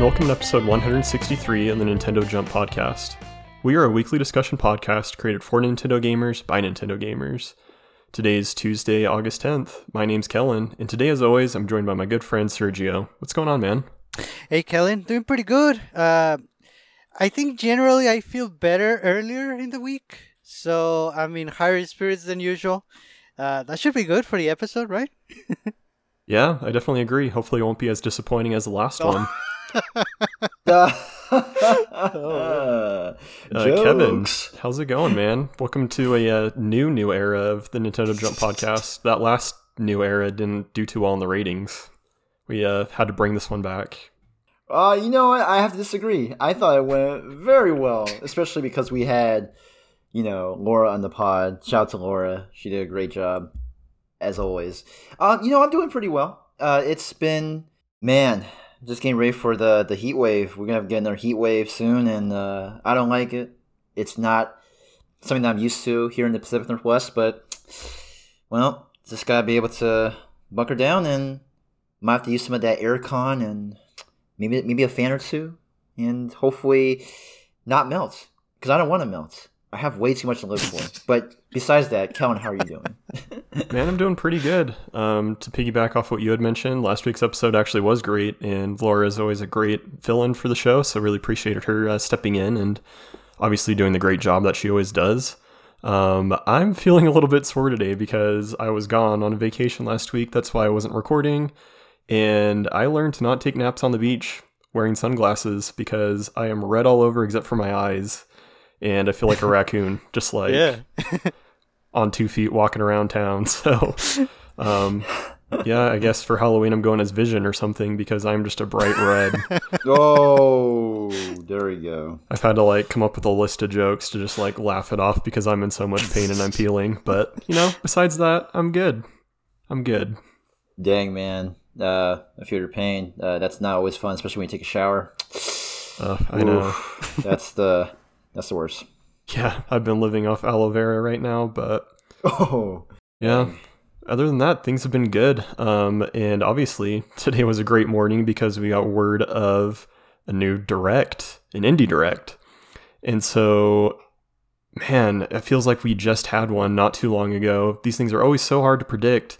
And welcome to episode 163 of the Nintendo Jump Podcast. We are a weekly discussion podcast created for Nintendo gamers by Nintendo gamers. Today is Tuesday, August 10th. My name's Kellen, and today, as always, I'm joined by my good friend Sergio. What's going on, man? Hey, Kellen, doing pretty good. Uh, I think generally I feel better earlier in the week, so I'm in higher spirits than usual. Uh, that should be good for the episode, right? yeah, I definitely agree. Hopefully, it won't be as disappointing as the last Oh. one. uh, Uh, Kevin, how's it going, man? Welcome to a uh, new, new era of the Nintendo Jump Podcast. That last new era didn't do too well in the ratings. We uh, had to bring this one back. Uh, you know what? I have to disagree. I thought it went very well, especially because we had, you know, Laura on the pod. Shout out to Laura. She did a great job, as always. Uh, you know, I'm doing pretty well. Uh, it's been, man, just getting ready for the, the heat wave. We're to get another heat wave soon, and uh, I don't like it. It's not something that I'm used to here in the Pacific Northwest, but, well, just got to be able to bunker down and might have to use some of that aircon and maybe maybe a fan or two, and hopefully not melt because I don't want to melt. I have way too much to live for. but besides that, Kellen, how are you doing? Man, I'm doing pretty good. Um, to piggyback off what you had mentioned, last week's episode actually was great, and Laura is always a great fill-in for the show. So really appreciated her uh, stepping in and obviously doing the great job that she always does. Um, I'm feeling a little bit sore today because I was gone on a vacation last week. That's why I wasn't recording, and I learned to not take naps on the beach wearing sunglasses because I am red all over except for my eyes, and I feel like a raccoon, just like on two feet walking around town. So, um, yeah, I guess for Halloween I'm going as Vision or something because I'm just a bright red. oh, there we go. I've had to like come up with a list of jokes to just like laugh it off because I'm in so much pain and I'm peeling. But you know, besides that, I'm good. I'm good. Dang man, uh, I feel your pain. Uh, that's not always fun, especially when you take a shower. Uh, I know. Oof, that's the that's the worst. Yeah, I've been living off aloe vera right now, but Oh, Yeah. Other than that, things have been good. Um, and obviously, today was a great morning because we got word of a new direct, an indie direct. And so, man, it feels like we just had one not too long ago. These things are always so hard to predict.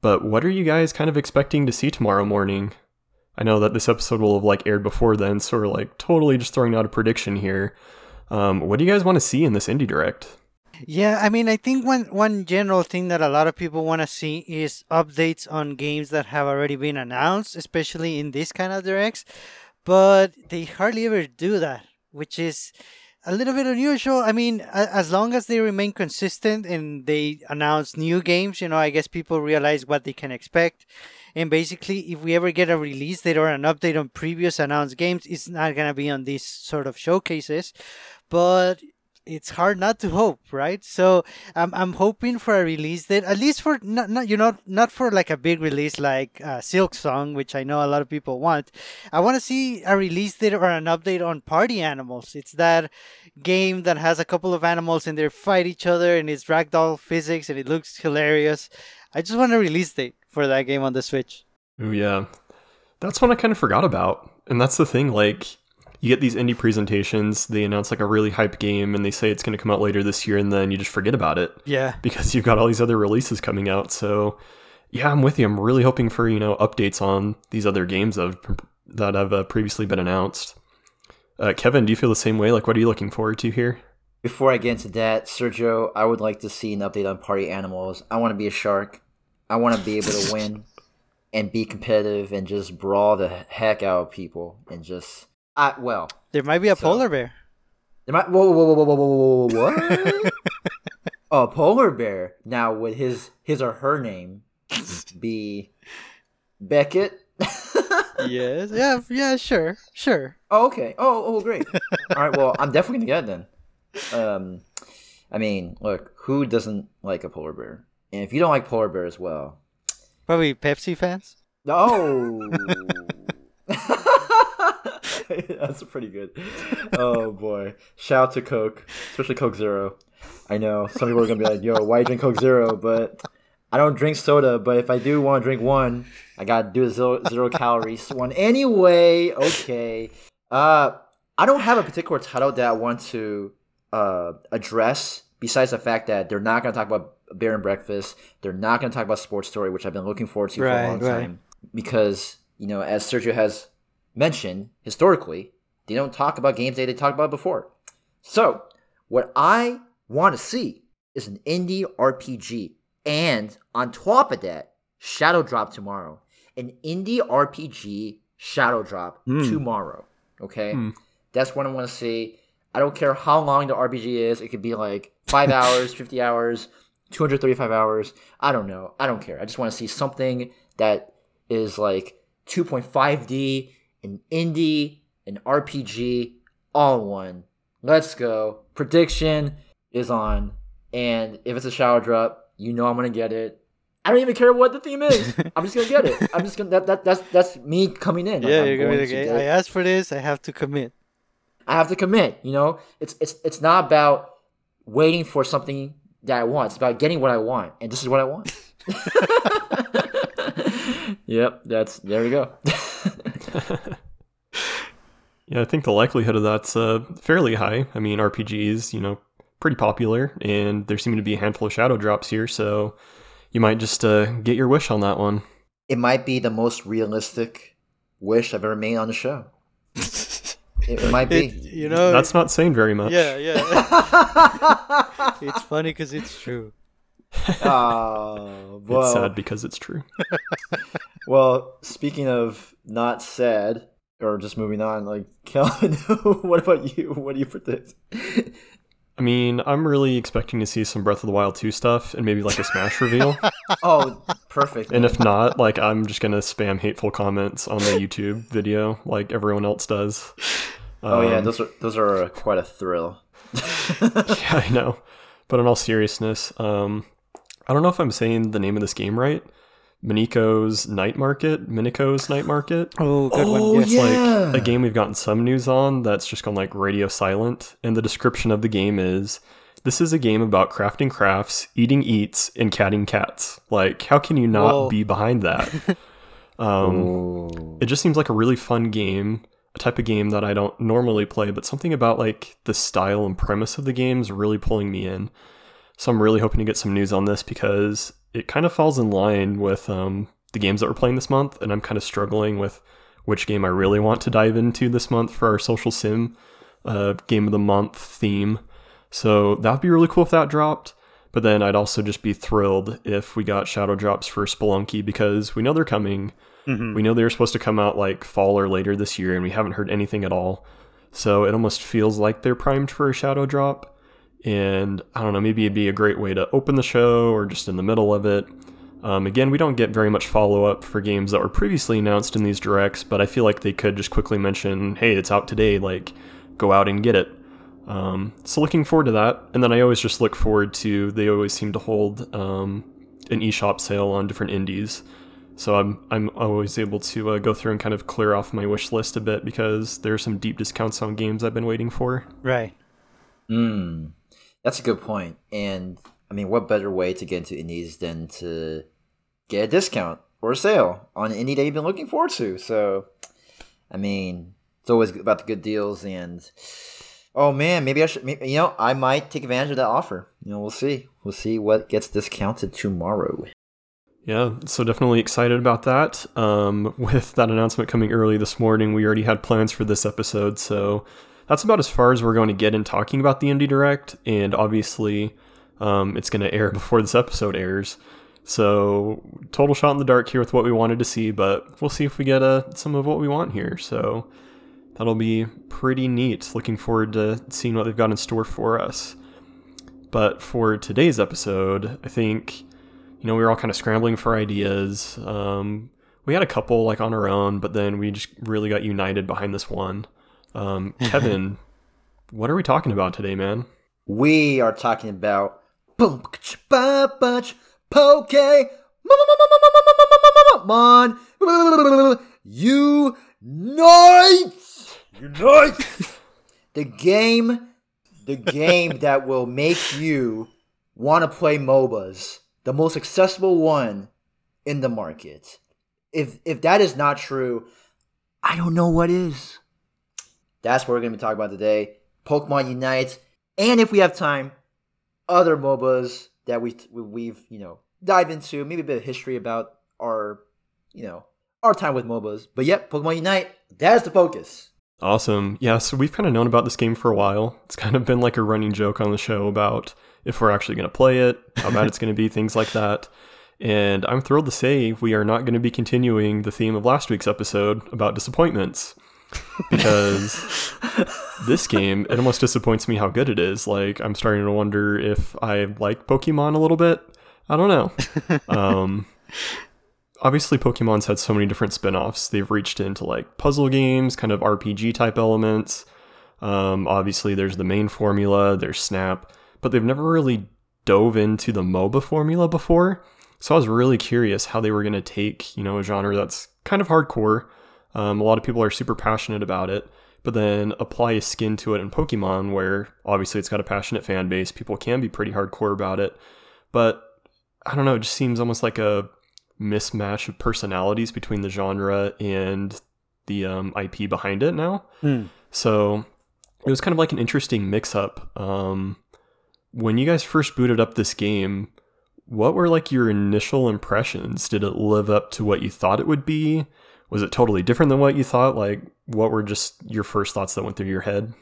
But what are you guys kind of expecting to see tomorrow morning? I know that this episode will have like aired before then, so we're like totally just throwing out a prediction here. Um, what do you guys want to see in this indie direct? Yeah, I mean, I think one one general thing that a lot of people want to see is updates on games that have already been announced, especially in this kind of directs. But they hardly ever do that, which is a little bit unusual. I mean, as long as they remain consistent and they announce new games, you know, I guess people realize what they can expect. And basically, if we ever get a release date or an update on previous announced games, it's not gonna be on these sort of showcases. But it's hard not to hope, right? So I'm I'm hoping for a release date, at least for not, not you know not for like a big release like uh, Silksong, which I know a lot of people want. I want to see a release date or an update on Party Animals. It's that game that has a couple of animals and they fight each other and it's ragdoll physics and it looks hilarious. I just want a release date for that game on the Switch. Oh yeah, that's one I kind of forgot about. And that's the thing, like you get these indie presentations, they announce like a really hype game, and they say it's going to come out later this year, and then you just forget about it Yeah. because you've got all these other releases coming out. So yeah, I'm with you. I'm really hoping for you know updates on these other games that have, that have uh, previously been announced. Uh, Kevin, do you feel the same way? Like, what are you looking forward to here? Before I get into that, Sergio, I would like to see an update on Party Animals. I want to be a shark. I want to be able to win and be competitive and just brawl the heck out of people and just at will. There might be a so, polar bear. There might. Whoa, whoa, whoa, whoa, whoa, whoa, what? a polar bear. Now, would his his or her name be Beckett? yes. Yeah. Yeah. Sure. Sure. Oh, okay. Oh. Oh. Great. All right. Well, I'm definitely gonna get it then. Um, I mean, look, who doesn't like a polar bear? And if you don't like polar bear as well, probably Pepsi fans. No. That's pretty good. Oh boy! Shout out to Coke, especially Coke Zero. I know some people are gonna be like, "Yo, why you drink Coke Zero?" But I don't drink soda, but if I do want to drink one, I gotta do a zero, zero calories one anyway. Okay. Uh, I don't have a particular title that I want to uh address besides the fact that they're not gonna talk about Bear and Breakfast. They're not gonna talk about Sports Story, which I've been looking forward to for a long right. time because you know, as Sergio has mentioned historically, they don't talk about games that they talked about before. So, what I want to see is an indie RPG. And on top of that, Shadow Drop tomorrow. An indie RPG Shadow Drop Hmm. tomorrow. Okay? Hmm. That's what I want to see. I don't care how long the RPG is. It could be like 5 hours, 50 hours, 235 hours. I don't know. I don't care. I just want to see something that is like 2.5D, an indie, an RPG, all in one. Let's go. Prediction is on. And if it's a shadow drop, you know I'm gonna get it. I don't even care what the theme is. I'm just gonna get it. I'm just gonna that, that that's that's me coming in. Like, yeah, I'm you're gonna going "Hey, get I asked for this. I have to commit. I have to commit. You know, it's it's it's not about waiting for something that I want. It's about getting what I want, and this is what I want. yep, that's there we go. Yeah, I think the likelihood of that's uh, fairly high. I mean, RPGs, you know, pretty popular, and there seem to be a handful of shadow drops here, so you might just uh, get your wish on that one. it might be the most realistic wish I've ever made on the show. It, it might be. It, you know, That's not saying very much. yeah, yeah. it's funny because it's true. oh, It's sad because it's true. Well, speaking of not sad, or just moving on, like Kellen, what about you? What do you predict? I mean, I'm really expecting to see some Breath of the Wild 2 stuff and maybe like a Smash reveal. Oh, perfect. And if not, like I'm just gonna spam hateful comments on the YouTube video like everyone else does. oh yeah, Um, those are those are quite a thrill. yeah, I know. But in all seriousness, um, I don't know if I'm saying the name of this game right. Mineko's Night Market. Mineko's Night Market. Oh, good Oh, one. Yes. yeah. Like a game we've gotten some news on that's just gone like radio silent. And the description of the game is this is a game about crafting crafts, eating eats, and catting cats. Like, how can you not Whoa. be behind that? um, it just seems like a really fun game, a type of game that I don't normally play, but something about like the style and premise of the game is really pulling me in. So I'm really hoping to get some news on this because it kind of falls in line with um, the games that we're playing this month, and I'm kind of struggling with which game I really want to dive into this month for our social sim uh, game of the month theme. So that would be really cool if that dropped. But then I'd also just be thrilled if we got shadow drops for Spelunky because we know they're coming. We know they were supposed to come out like fall or later this year, and we haven't heard anything at all. So it almost feels like they're primed for a shadow drop. And I don't know, maybe it'd be a great way to open the show or just in the middle of it. Um, again, we don't get very much follow up for games that were previously announced in these directs, but I feel like they could just quickly mention, hey, it's out today, like, go out and get it. Um, so looking forward to that. And then I always just look forward to, they always seem to hold um, an eShop sale on different indies. So I'm I'm always able to uh, go through and kind of clear off my wish list a bit because there are some deep discounts on games I've been waiting for. Right. Mm, that's a good point. And I mean, what better way to get into indies than to get a discount or a sale on an indie that you've been looking forward to? So, I mean, it's always about the good deals. And oh man, maybe I should. Maybe, you know, I might take advantage of that offer. You know, we'll see. We'll see what gets discounted tomorrow. Yeah, so definitely excited about that. Um, with that announcement coming early this morning, we already had plans for this episode, so that's about as far as we're going to get in talking about the Indie Direct, and obviously, um, it's going to air before this episode airs. So, total shot in the dark here with what we wanted to see, but we'll see if we get uh, some of what we want here. So, that'll be pretty neat. Looking forward to seeing what they've got in store for us. But for today's episode, I think you know, we were all kind of scrambling for ideas. Um, we had a couple like on our own, but then we just really got united behind this one. Um, Kevin, what are we talking about today, man? We are talking about boom bunch poke mon unite unite the game the game that will make you want to play MOBAs the most accessible one in the market. If if that is not true, I don't know what is. That's what we're gonna be talking about today. Pokemon Unite, and if we have time, other MOBAs that we we've you know dive into, maybe a bit of history about our you know our time with MOBAs. But yep, Pokemon Unite, that's the focus. Awesome. Yeah, so we've kind of known about this game for a while. It's kind of been like a running joke on the show about if we're actually going to play it, how bad it's going to be, things like that. And I'm thrilled to say we are not going to be continuing the theme of last week's episode about disappointments. Because this game, it almost disappoints me how good it is. Like, I'm starting to wonder if I like Pokemon a little bit. I don't know. Um, obviously Pokemon's had so many different spin-offs. They've reached into like puzzle games, kind of RPG type elements. Um, obviously there's the main formula, there's Snap, but they've never really dove into the MOBA formula before. So I was really curious how they were going to take, you know, a genre that's kind of hardcore. Um, a lot of people are super passionate about it, but then apply a skin to it in Pokemon, where obviously it's got a passionate fan base. People can be pretty hardcore about it, but I don't know. It just seems almost like a mismatch of personalities between the genre and the um, IP behind it now. Mm. So it was kind of like an interesting mix up. Um, when you guys first booted up this game, what were like your initial impressions? Did it live up to what you thought it would be? Was it totally different than what you thought? Like, what were just your first thoughts that went through your head?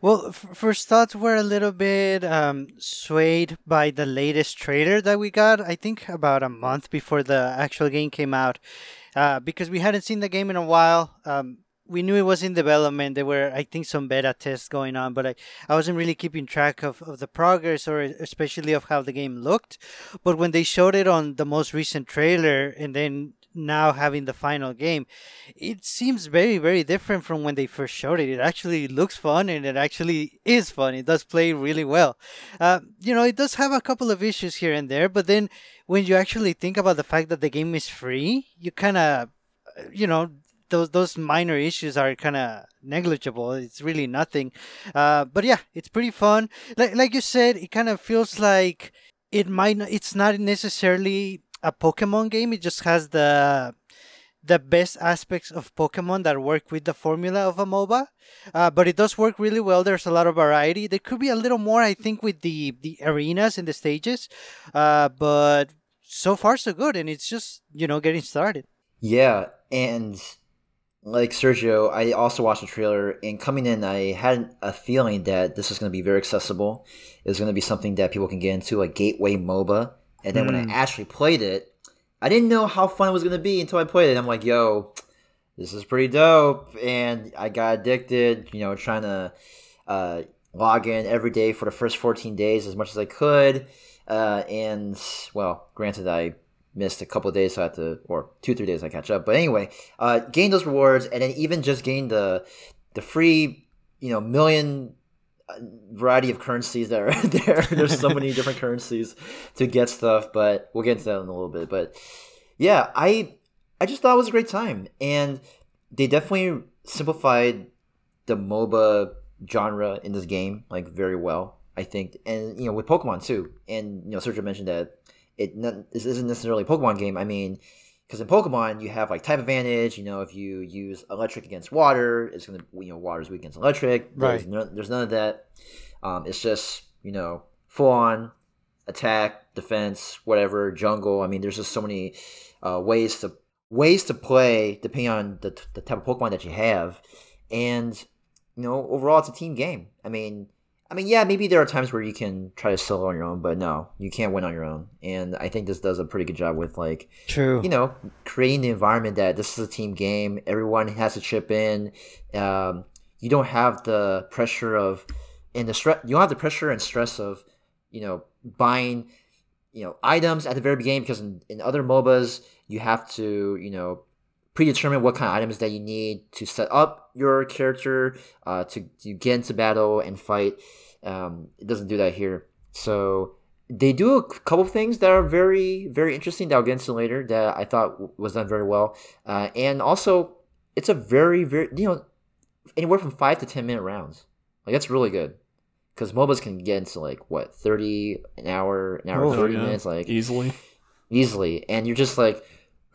Well, f- first thoughts were a little bit um, swayed by the latest trailer that we got. I think about a month before the actual game came out, uh, because we hadn't seen the game in a while. Um, we knew it was in development. There were, I think, some beta tests going on, but I, I wasn't really keeping track of, of the progress or especially of how the game looked. But when they showed it on the most recent trailer and then now having the final game, it seems very, very different from when they first showed it. It actually looks fun and it actually is fun. It does play really well. Uh, you know, it does have a couple of issues here and there, but then when you actually think about the fact that the game is free, you kind of, you know, those those minor issues are kind of negligible. It's really nothing. Uh, but yeah, it's pretty fun. Like like you said, it kind of feels like it might. Not, it's not necessarily a Pokemon game. It just has the the best aspects of Pokemon that work with the formula of a MOBA. Uh, but it does work really well. There's a lot of variety. There could be a little more, I think, with the the arenas and the stages. Uh, but so far so good, and it's just you know getting started. Yeah, and like Sergio, I also watched the trailer, and coming in, I had a feeling that this is going to be very accessible. It's going to be something that people can get into, a gateway MOBA and then mm. when I hmm. actually played it, I didn't know how fun it was gonna be until I played it. I'm like, yo, this is pretty dope, and I got addicted. You know, trying to uh, log in every day for the first 14 days as much as I could. Uh, and well, granted, I missed a couple days, so I had to, or two, three days, I catch up. But anyway, uh, gain those rewards, and then even just gain the the free, you know, million variety of currencies that are there. There's so many different currencies to get stuff, but we'll get into that in a little bit. But yeah, I I just thought it was a great time, and they definitely simplified the MOBA genre in this game like very well. I think, and you know, with Pokemon too. And you know, Sergio mentioned that it not, this isn't necessarily a Pokemon game. I mean, because in Pokemon you have like type advantage. You know, if you use electric against water, it's gonna you know water is weak against electric. Right. There's, no, there's none of that. Um, it's just you know full on attack, defense, whatever, jungle. I mean, there's just so many uh, ways to ways to play depending on the, the type of Pokemon that you have, and you know overall it's a team game. I mean, I mean, yeah, maybe there are times where you can try to solo on your own, but no, you can't win on your own. And I think this does a pretty good job with like, true, you know, creating the environment that this is a team game. Everyone has to chip in. Um, you don't have the pressure of, and the stress. You don't have the pressure and stress of, you know, buying, you know, items at the very beginning because in, in other MOBAs you have to, you know, predetermine what kind of items that you need to set up your character uh, to, to get into battle and fight. Um, it doesn't do that here. So they do a couple of things that are very, very interesting that I'll get into later that I thought was done very well. Uh, and also, it's a very, very, you know, anywhere from five to 10 minute rounds. Like, that's really good. because MOBAs can get into like what thirty an hour, an hour Oh, thirty yeah. minutes, like Easily. easily, and you're just like,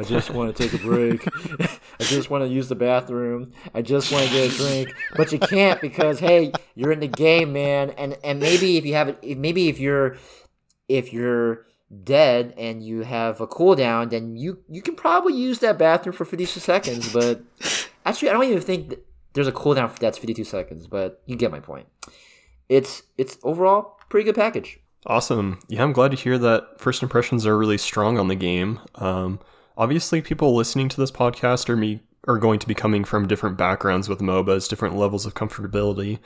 I just want to take a break. I just want to use the bathroom. I just want to get a drink, but you can't because hey, you're in the game, man. And and maybe if you have it, maybe if you're if you're dead and you have a cooldown, then you you can probably use that bathroom for 52 seconds. But actually, I don't even think there's a cooldown that's 52 seconds. But you get my point. It's it's overall pretty good package. Awesome. Yeah, I'm glad to hear that first impressions are really strong on the game. Um, obviously, people listening to this podcast are me are going to be coming from different backgrounds with MOBAs, different levels of comfortability,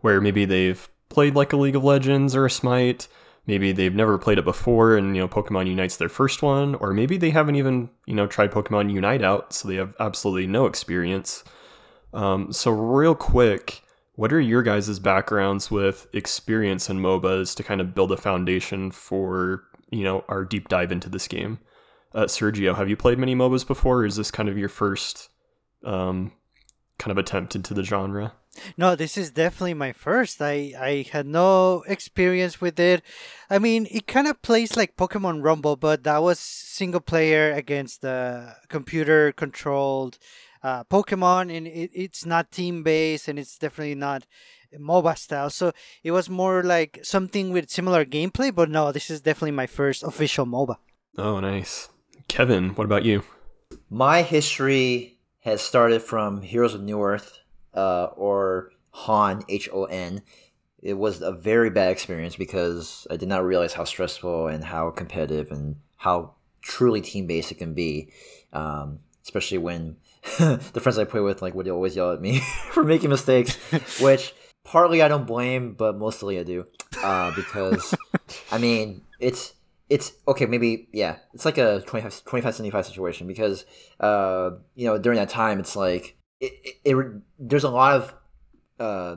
where maybe they've played like a League of Legends or a Smite, maybe they've never played it before, and you know Pokemon Unite's their first one, or maybe they haven't even you know tried Pokemon Unite out, so they have absolutely no experience. Um, so real quick, what are your guys' backgrounds with experience in MOBAs to kind of build a foundation for, you know, our deep dive into this game? Uh, Sergio, have you played many MOBAs before, or is this kind of your first um, kind of attempt into the genre? No, this is definitely my first. I, I had no experience with it. I mean, it kind of plays like Pokemon Rumble, but that was single player against the computer controlled uh, Pokemon, and it, it's not team based, and it's definitely not MOBA style. So it was more like something with similar gameplay, but no, this is definitely my first official MOBA. Oh, nice. Kevin, what about you? My history has started from Heroes of Newerth, uh, or HoN, H O N. It was a very bad experience because I did not realize how stressful and how competitive and how truly team based it can be. Um, especially when the friends I play with like would always yell at me for making mistakes, which partly I don't blame, but mostly I do. Uh, because I mean, it's it's okay maybe yeah it's like a 25 25 75 situation because uh you know during that time it's like it, it, it there's a lot of uh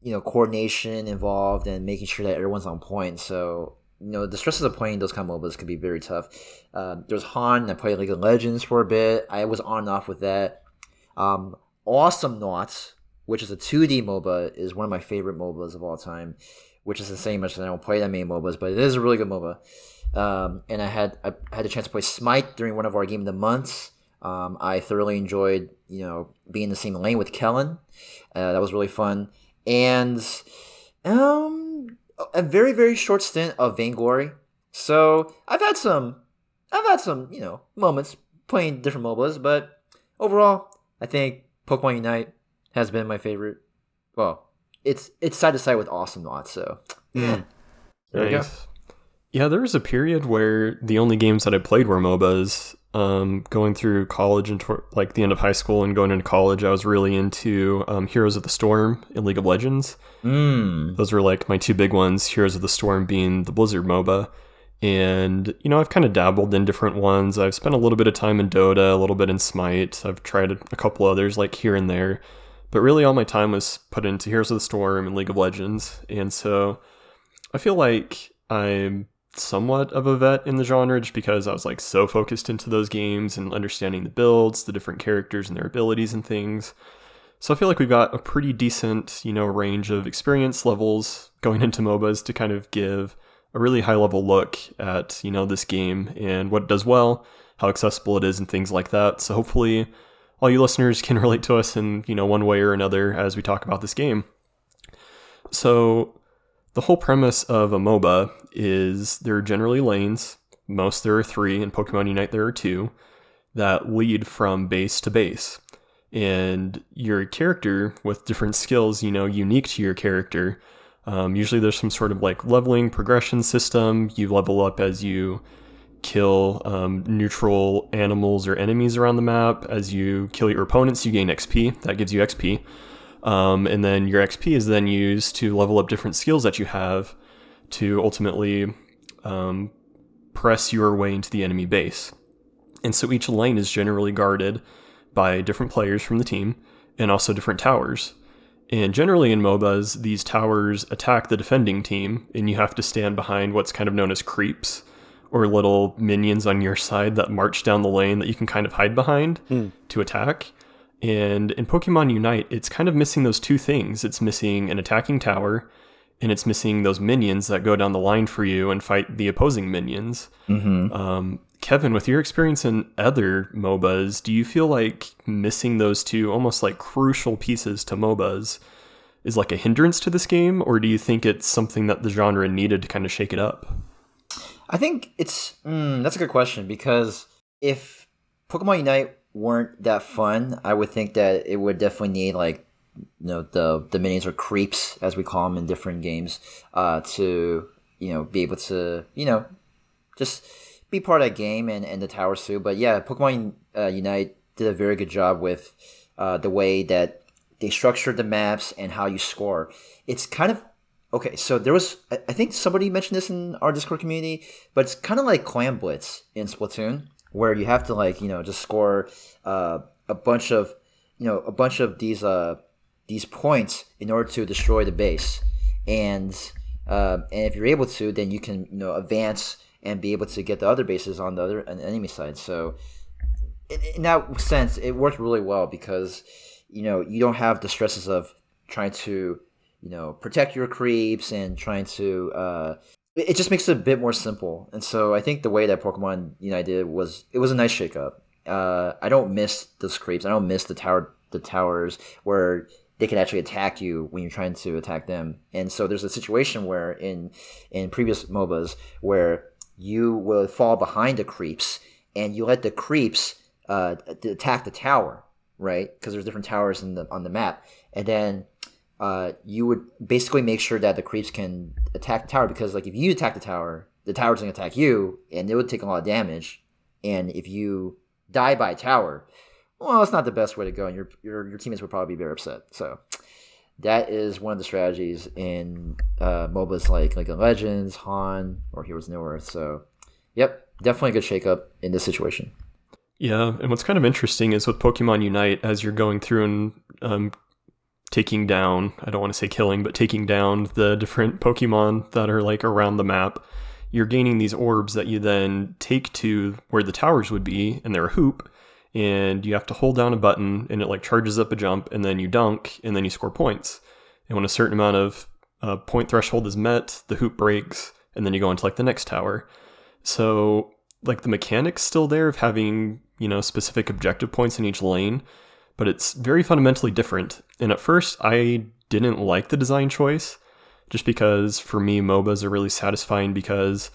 you know coordination involved and making sure that everyone's on point so you know the stresses of playing those kind of MOBAs can be very tough. Uh, there's HoN. I played League of Legends for a bit. I was on and off with that. Um, Awesomenauts, which is a 2D MOBA, is one of my favorite MOBAs of all time. Which is the same as I don't play that many MOBAs, but it is a really good MOBA. Um, and I had I had a chance to play Smite during one of our game of the months. Um, I thoroughly enjoyed you know being in the same lane with Kellen. Uh, that was really fun. And um, a very very short stint of Vainglory. So I've had some, I've had some you know moments playing different MOBAs, but overall, I think Pokemon Unite has been my favorite. Well, it's it's side to side with Awesomenauts. So yeah, there you go. Yeah, there was a period where the only games that I played were MOBAs. Um, going through college and tor- like the end of high school and going into college, I was really into um, Heroes of the Storm and League of Legends. Mm. Those were like my two big ones. Heroes of the Storm being the Blizzard MOBA, and you know I've kind of dabbled in different ones. I've spent a little bit of time in Dota, a little bit in Smite. I've tried a couple others like here and there, but really all my time was put into Heroes of the Storm and League of Legends, and so I feel like I'm somewhat of a vet in the genre just because I was like so focused into those games and understanding the builds, the different characters and their abilities and things. So I feel like we've got a pretty decent, you know, range of experience levels going into MOBAs to kind of give a really high level look at, you know, this game and what it does well, how accessible it is and things like that. So hopefully all you listeners can relate to us in, you know, one way or another as we talk about this game. So the whole premise of a MOBA is there are generally lanes, most there are three, in Pokemon Unite there are two, that lead from base to base. And your character with different skills, you know, unique to your character. Um, usually there's some sort of like leveling progression system. You level up as you kill um, neutral animals or enemies around the map. As you kill your opponents, you gain XP. That gives you XP. Um, and then your XP is then used to level up different skills that you have to ultimately um, press your way into the enemy base. And so each lane is generally guarded by different players from the team and also different towers. And generally in MOBAs, these towers attack the defending team, and you have to stand behind what's kind of known as creeps, or little minions on your side that march down the lane that you can kind of hide behind to attack. And in Pokemon Unite, it's kind of missing those two things. It's missing an attacking tower, and it's missing those minions that go down the line for you and fight the opposing minions. Mm-hmm. Um, Kevin, with your experience in other MOBAs, do you feel like missing those two almost like crucial pieces to MOBAs is like a hindrance to this game, or do you think it's something that the genre needed to kind of shake it up? I think it's mm, that's a good question because if Pokemon Unite weren't that fun, I would think that it would definitely need like you know the the minions or creeps as we call them in different games uh, to you know be able to you know just be part of that game and, and the towers too. But yeah, Pokemon uh, Unite did a very good job with uh, the way that they structured the maps and how you score. It's kind of okay. So there was I think somebody mentioned this in our Discord community, but it's kind of like Clam Blitz in Splatoon where you have to like you know just score uh, a bunch of you know a bunch of these uh these points in order to destroy the base. And uh, and if you're able to then you can you know advance and be able to get the other bases on the other on the enemy side. So in, that sense it worked really well because you know you don't have the stresses of trying to you know protect your creeps and trying to uh, it just makes it a bit more simple. And so I think the way that Pokemon Unite did was it was a nice shakeup. Uh, I don't miss the creeps. I don't miss the tower the towers where they can actually attack you when you're trying to attack them. And so there's a situation where in in previous MOBAs where you will fall behind the creeps and you let the creeps uh, attack the tower, right? Because there's different towers in the on the map, and then uh, you would basically make sure that the creeps can attack the tower because like if you attack the tower, the tower's gonna attack you, and it would take a lot of damage. And if you die by tower, well, it's not the best way to go, and your your your teammates would probably be very upset. So that is one of the strategies in uh, MOBAs like like Legends, HoN, or Heroes of Newerth. So, yep, definitely a good shakeup in this situation. Yeah, and what's kind of interesting is with Pokemon Unite, as you're going through and um, taking down, I don't want to say killing, but taking down the different Pokemon that are like around the map, you're gaining these orbs that you then take to where the towers would be, and they're a hoop, and you have to hold down a button, and it like charges up a jump, and then you dunk, and then you score points. And when a certain amount of uh, point threshold is met, the hoop breaks, and then you go into like the next tower. So like the mechanics still there of having you know specific objective points in each lane, but it's very fundamentally different. And at first, I didn't like the design choice, just because for me MOBAs are really satisfying because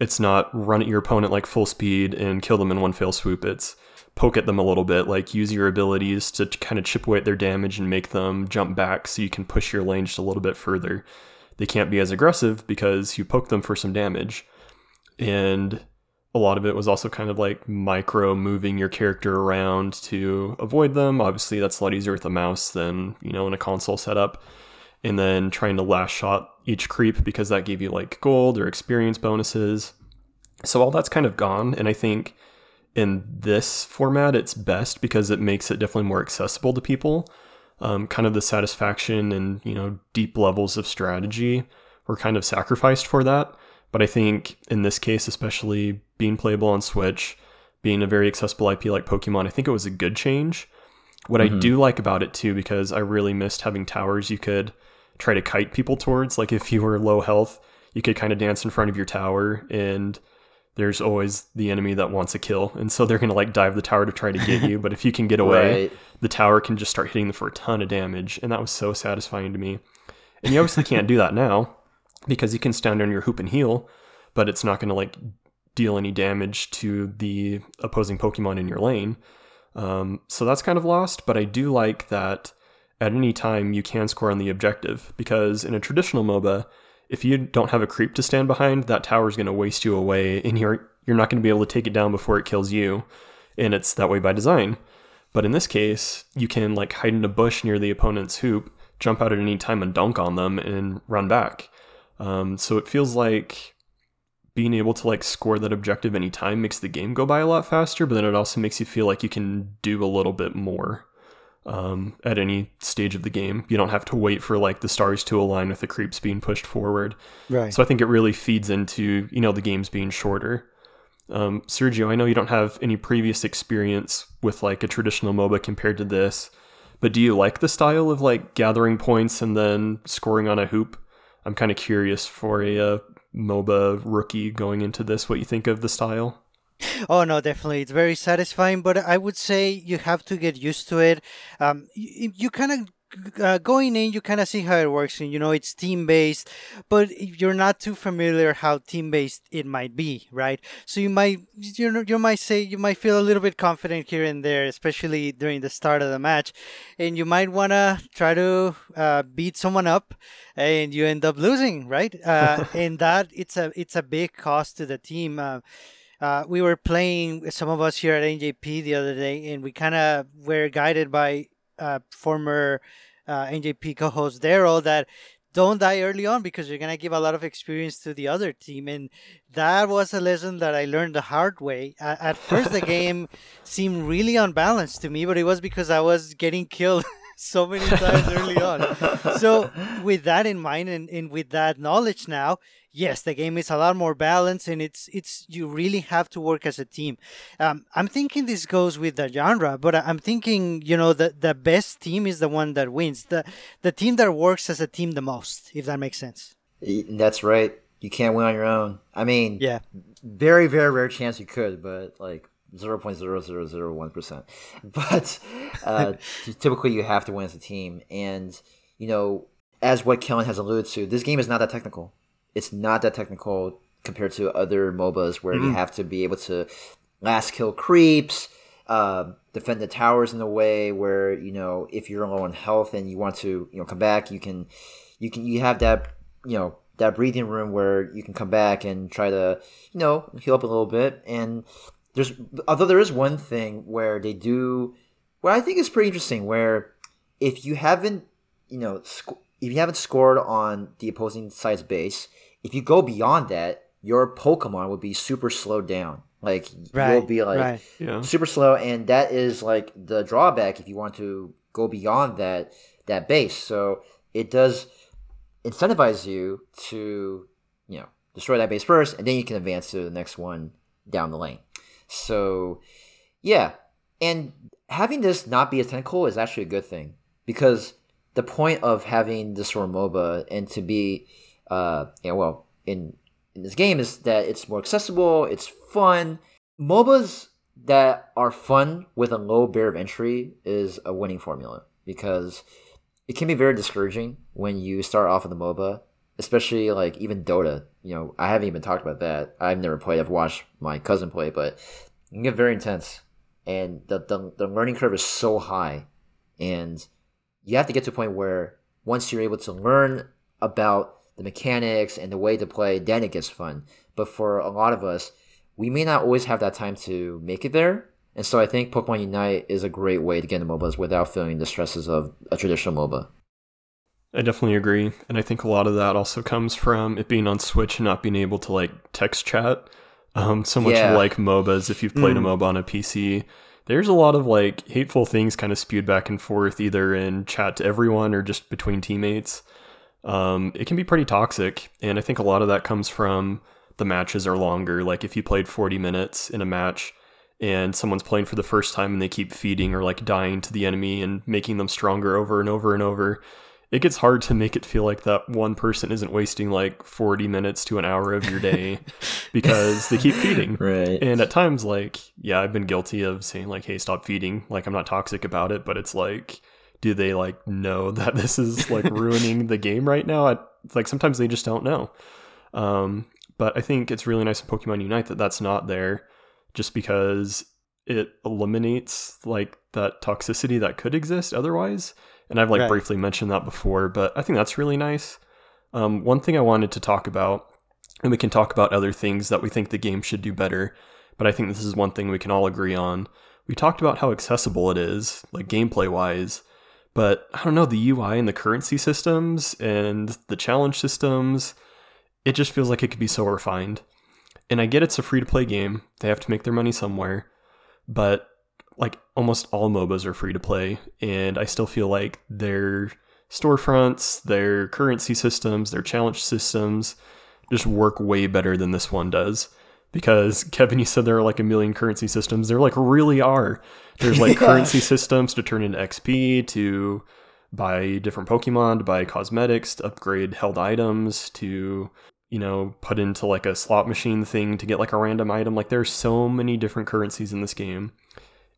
it's not run at your opponent like full speed and kill them in one fell swoop. It's poke at them a little bit, like use your abilities to kind of chip away at their damage and make them jump back so you can push your lane just a little bit further. They can't be as aggressive because you poke them for some damage. And a lot of it was also kind of like micro moving your character around to avoid them. Obviously, that's a lot easier with a mouse than, you know, in a console setup. And then trying to last shot each creep because that gave you like gold or experience bonuses. So all that's kind of gone. And I think in this format, it's best because it makes it definitely more accessible to people. Um, kind of the satisfaction and, you know, deep levels of strategy were kind of sacrificed for that. But I think in this case, especially being playable on Switch, being a very accessible IP like Pokemon, I think it was a good change. What Mhm. I do like about it too, because I really missed having towers you could try to kite people towards. Like if you were low health, you could kind of dance in front of your tower and there's always the enemy that wants a kill. And so they're going to like dive the tower to try to get you. But if you can get away, Right. the tower can just start hitting them for a ton of damage. And that was so satisfying to me. And you obviously can't do that now because you can stand on your hoop and heal, but it's not going to like deal any damage to the opposing Pokemon in your lane. Um, so that's kind of lost, but I do like that at any time you can score on the objective because in a traditional MOBA, if you don't have a creep to stand behind, that tower is going to waste you away and you're you're not going to be able to take it down before it kills you. And it's that way by design. But in this case, you can like hide in a bush near the opponent's hoop, jump out at any time and dunk on them and run back. Um, so it feels like being able to like score that objective anytime makes the game go by a lot faster, but then it also makes you feel like you can do a little bit more um, at any stage of the game. You don't have to wait for like the stars to align with the creeps being pushed forward. Right. So I think it really feeds into you know the games being shorter. Um, Sergio, I know you don't have any previous experience with like a traditional MOBA compared to this, but do you like the style of like gathering points and then scoring on a hoop? I'm kind of curious for a uh, MOBA rookie going into this, what you think of the style. Oh no, definitely, it's very satisfying. But I would say you have to get used to it. Um, you, you kind of uh, going in, you kind of see how it works, and you know it's team based, but you're not too familiar how team based it might be, right? So you might you know you might say you might feel a little bit confident here and there, especially during the start of the match, and you might wanna try to uh, beat someone up, and you end up losing, right? Uh, and that it's a it's a big cost to the team. Uh, uh, we were playing some of us here at NJP the other day, and we kind of were guided by uh, former uh, NJP co-host Daryl that don't die early on because you're gonna give a lot of experience to the other team, and that was a lesson that I learned the hard way. At, at first, the game seemed really unbalanced to me, but it was because I was getting killed. so many times early on. So, with that in mind and, and with that knowledge now, yes, the game is a lot more balanced, and it's it's you really have to work as a team. Um, I'm thinking this goes with the genre, but I'm thinking you know the the best team is the one that wins. The the team that works as a team the most, if that makes sense. That's right. You can't win on your own. I mean, yeah, very very rare chance you could, but like 0.0001%. But uh, typically you have to win as a team. And, you know, as what Kellen has alluded to, this game is not that technical it's not that technical compared to other MOBAs where mm-hmm. you have to be able to last kill creeps, uh, defend the towers in a way where you know if you're low on health and you want to you know come back, you can you can you have that you know that breathing room where you can come back and try to you know heal up a little bit. And there's although there is one thing where they do what I think is pretty interesting where if you haven't you know sc- if you haven't scored on the opposing side's base if you go beyond that, your Pokemon would be super slowed down. Like right, you'll be like right. yeah. super slow, and that is like the drawback if you want to go beyond that that base. So it does incentivize you to you know destroy that base first, and then you can advance to the next one down the lane. So yeah, and having this not be a technical is actually a good thing because the point of having this sort of MOBA and to be uh, yeah, well, in in this game is that it's more accessible, it's fun. MOBAs that are fun with a low barrier of entry is a winning formula because it can be very discouraging when you start off with a MOBA, especially like even Dota. You know, I haven't even talked about that. I've never played. I've watched my cousin play, but it can get very intense, and the the, the learning curve is so high, and you have to get to a point where once you're able to learn about the mechanics and the way to play, then it gets fun. But for a lot of us, we may not always have that time to make it there. And so I think Pokemon Unite is a great way to get into MOBAs without feeling the stresses of a traditional MOBA. I definitely agree. And I think a lot of that also comes from it being on Switch and not being able to like text chat. Um, so much yeah. like MOBAs, if you've played mm. a MOBA on a PC, there's a lot of like hateful things kind of spewed back and forth either in chat to everyone or just between teammates um, it can be pretty toxic. And I think a lot of that comes from the matches are longer. Like if you played 40 minutes in a match and someone's playing for the first time and they keep feeding or like dying to the enemy and making them stronger over and over and over, it gets hard to make it feel like that one person isn't wasting like 40 minutes to an hour of your day because they keep feeding. Right. And at times, like, yeah, I've been guilty of saying, like, hey, stop feeding. Like, I'm not toxic about it, but it's like, do they like know that this is like ruining the game right now? I, like sometimes they just don't know. Um, but I think it's really nice in Pokemon Unite that that's not there, just because it eliminates like that toxicity that could exist otherwise. And I've like right. briefly mentioned that before, but I think that's really nice. Um, one thing I wanted to talk about, and we can talk about other things that we think the game should do better, but I think this is one thing we can all agree on. We talked about how accessible it is, like gameplay wise, but I don't know, the UI and the currency systems and the challenge systems, it just feels like it could be so refined. And I get it's a free to play game, they have to make their money somewhere, but like almost all MOBAs are free to play, and I still feel like their storefronts, their currency systems, their challenge systems just work way better than this one does. because Kevin, you said there are like a million currency systems. There like really are. There's like yeah. currency systems to turn into XP, to buy different Pokemon, to buy cosmetics, to upgrade held items, to you know put into like a slot machine thing to get like a random item. Like there's so many different currencies in this game,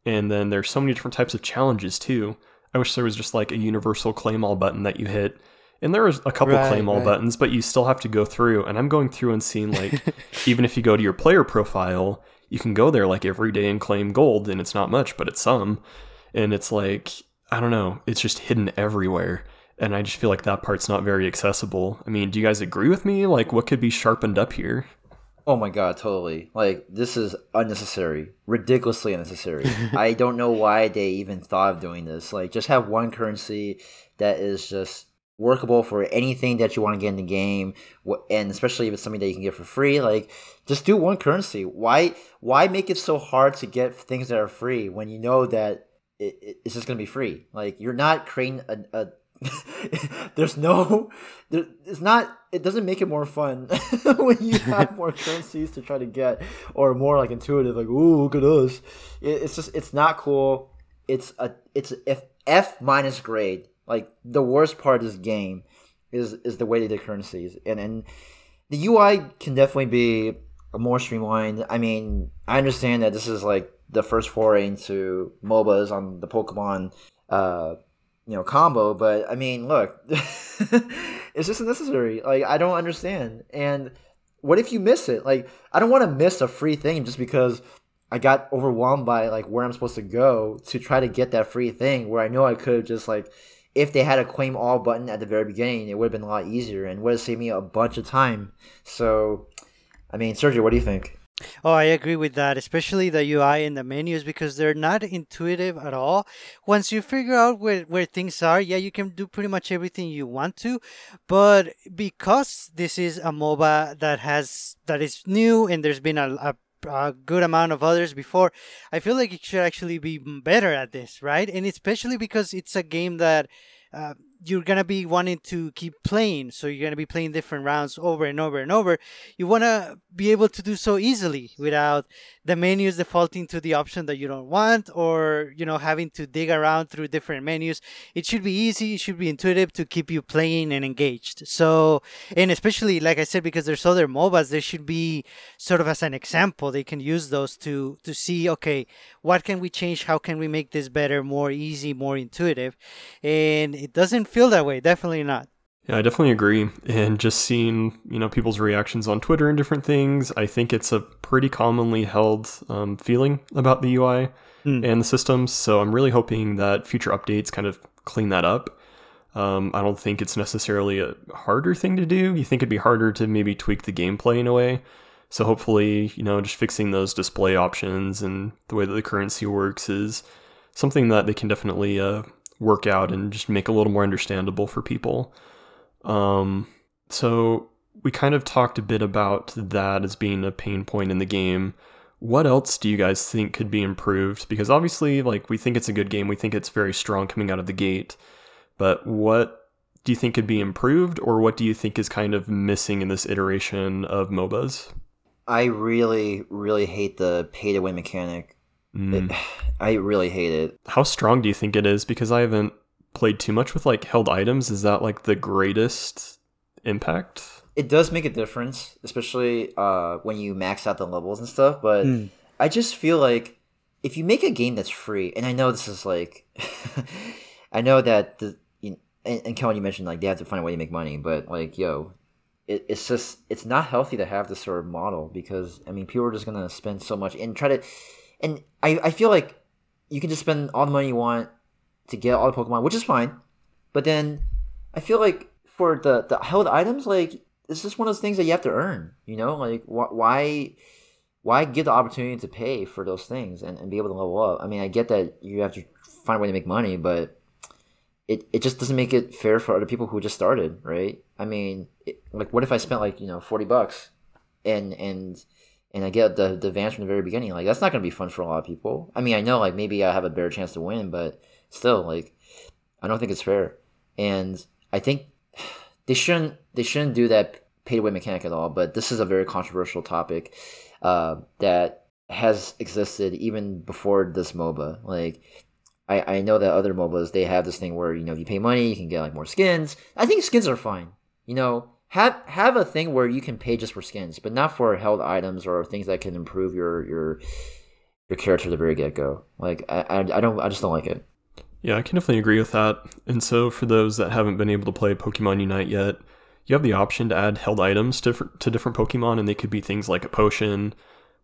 and then there's so many different types of challenges too. I wish there was just like a universal claim all button that you hit and there was a couple right, claim all right. buttons, but you still have to go through. And I'm going through and seeing like, even if you go to your player profile, you can go there like every day and claim gold, and it's not much, but it's some. And it's like, I don't know, it's just hidden everywhere. And I just feel like that part's not very accessible. I mean, do you guys agree with me? Like, what could be sharpened up here? Oh my god, totally. Like this is unnecessary, ridiculously unnecessary. I don't know why they even thought of doing this. Like just have one currency that is just workable for anything that you want to get in the game and especially if it's something that you can get for free like just do one currency why why make it so hard to get things that are free when you know that it, it's just going to be free like you're not creating a, a there's no there, it's not it doesn't make it more fun when you have more currencies to try to get or more like intuitive like oh look at us it, it's just it's not cool it's a it's f f minus grade like the worst part of this game is is the way they did currencies, and and the UI can definitely be more streamlined. I mean, I understand that this is like the first foray into MOBAs on the Pokemon, uh, you know, combo. But I mean, look, it's just unnecessary. Like I don't understand. And what if you miss it? Like I don't want to miss a free thing just because I got overwhelmed by like where I'm supposed to go to try to get that free thing. Where I know I could have just like if they had a claim all button at the very beginning, it would have been a lot easier and would have saved me a bunch of time. So, I mean, Sergio, what do you think? Oh, I agree with that, especially the UI and the menus because they're not intuitive at all. Once you figure out where, where things are, yeah, you can do pretty much everything you want to, but because this is a MOBA that has that is new and there's been a, a a good amount of others before. I feel like it should actually be better at this, right? And especially because it's a game that uh, you're gonna be wanting to keep playing so you're gonna be playing different rounds over and over and over. You want to be able to do so easily without the menus defaulting to the option that you don't want or you know having to dig around through different menus. It should be easy it should be intuitive to keep you playing and engaged. So and especially like i said because there's other mobas there should be sort of as an example. They can use those to to see okay what can we change? How can we make this better more easy more intuitive? And it doesn't feel that way. Definitely not. Yeah, I definitely agree. And just seeing, you know, people's reactions on Twitter and different things, I think it's a pretty commonly held um, feeling about the UI mm. and the systems. So I'm really hoping that future updates kind of clean that up. Um, I don't think it's necessarily a harder thing to do. You think it'd be harder to maybe tweak the gameplay in a way. So hopefully, you know, just fixing those display options and the way that the currency works is something that they can definitely uh, work out and just make a little more understandable for people. Um, so we kind of talked a bit about that as being a pain point in the game. What else do you guys think could be improved? Because obviously, like we think it's a good game, we think it's very strong coming out of the gate. But what do you think could be improved, or what do you think is kind of missing in this iteration of MOBAs? I really, really hate the pay to win mechanic. Mm. It, I really hate it. How strong do you think it is? Because I haven't played too much with like held items. Is that like the greatest impact? It does make a difference, especially uh, when you max out the levels and stuff. But mm. I just feel like if you make a game that's free, and I know this is like, I know that the you and, and Kellen, you mentioned like they have to find a way to make money, but like, yo, it, it's just it's not healthy to have this sort of model because I mean people are just gonna spend so much and try to and I, I feel like you can just spend all the money you want to get all the Pokemon, which is fine. But then I feel like for the the held items, like it's just one of those things that you have to earn. You know, like wh- why why get the opportunity to pay for those things and, and be able to level up? I mean, I get that you have to find a way to make money, but it, it just doesn't make it fair for other people who just started, right? I mean, it, like what if I spent like you know forty bucks and and and I get the, the advance from the very beginning. Like that's not gonna be fun for a lot of people. I mean, I know like maybe I have a better chance to win, but still, like I don't think it's fair. And I think they shouldn't they shouldn't do that pay to win mechanic at all, but this is a very controversial topic uh, that has existed even before this MOBA. Like, I, I know that other MOBAs they have this thing where you know if you pay money you can get like more skins. I think skins are fine. You know, have have a thing where you can pay just for skins, but not for held items or things that can improve your your your character at the very get go. Like I, I I don't I just don't like it. Yeah, I can definitely agree with that. And so, for those that haven't been able to play Pokemon Unite yet, you have the option to add held items to, to different Pokemon, and they could be things like a potion,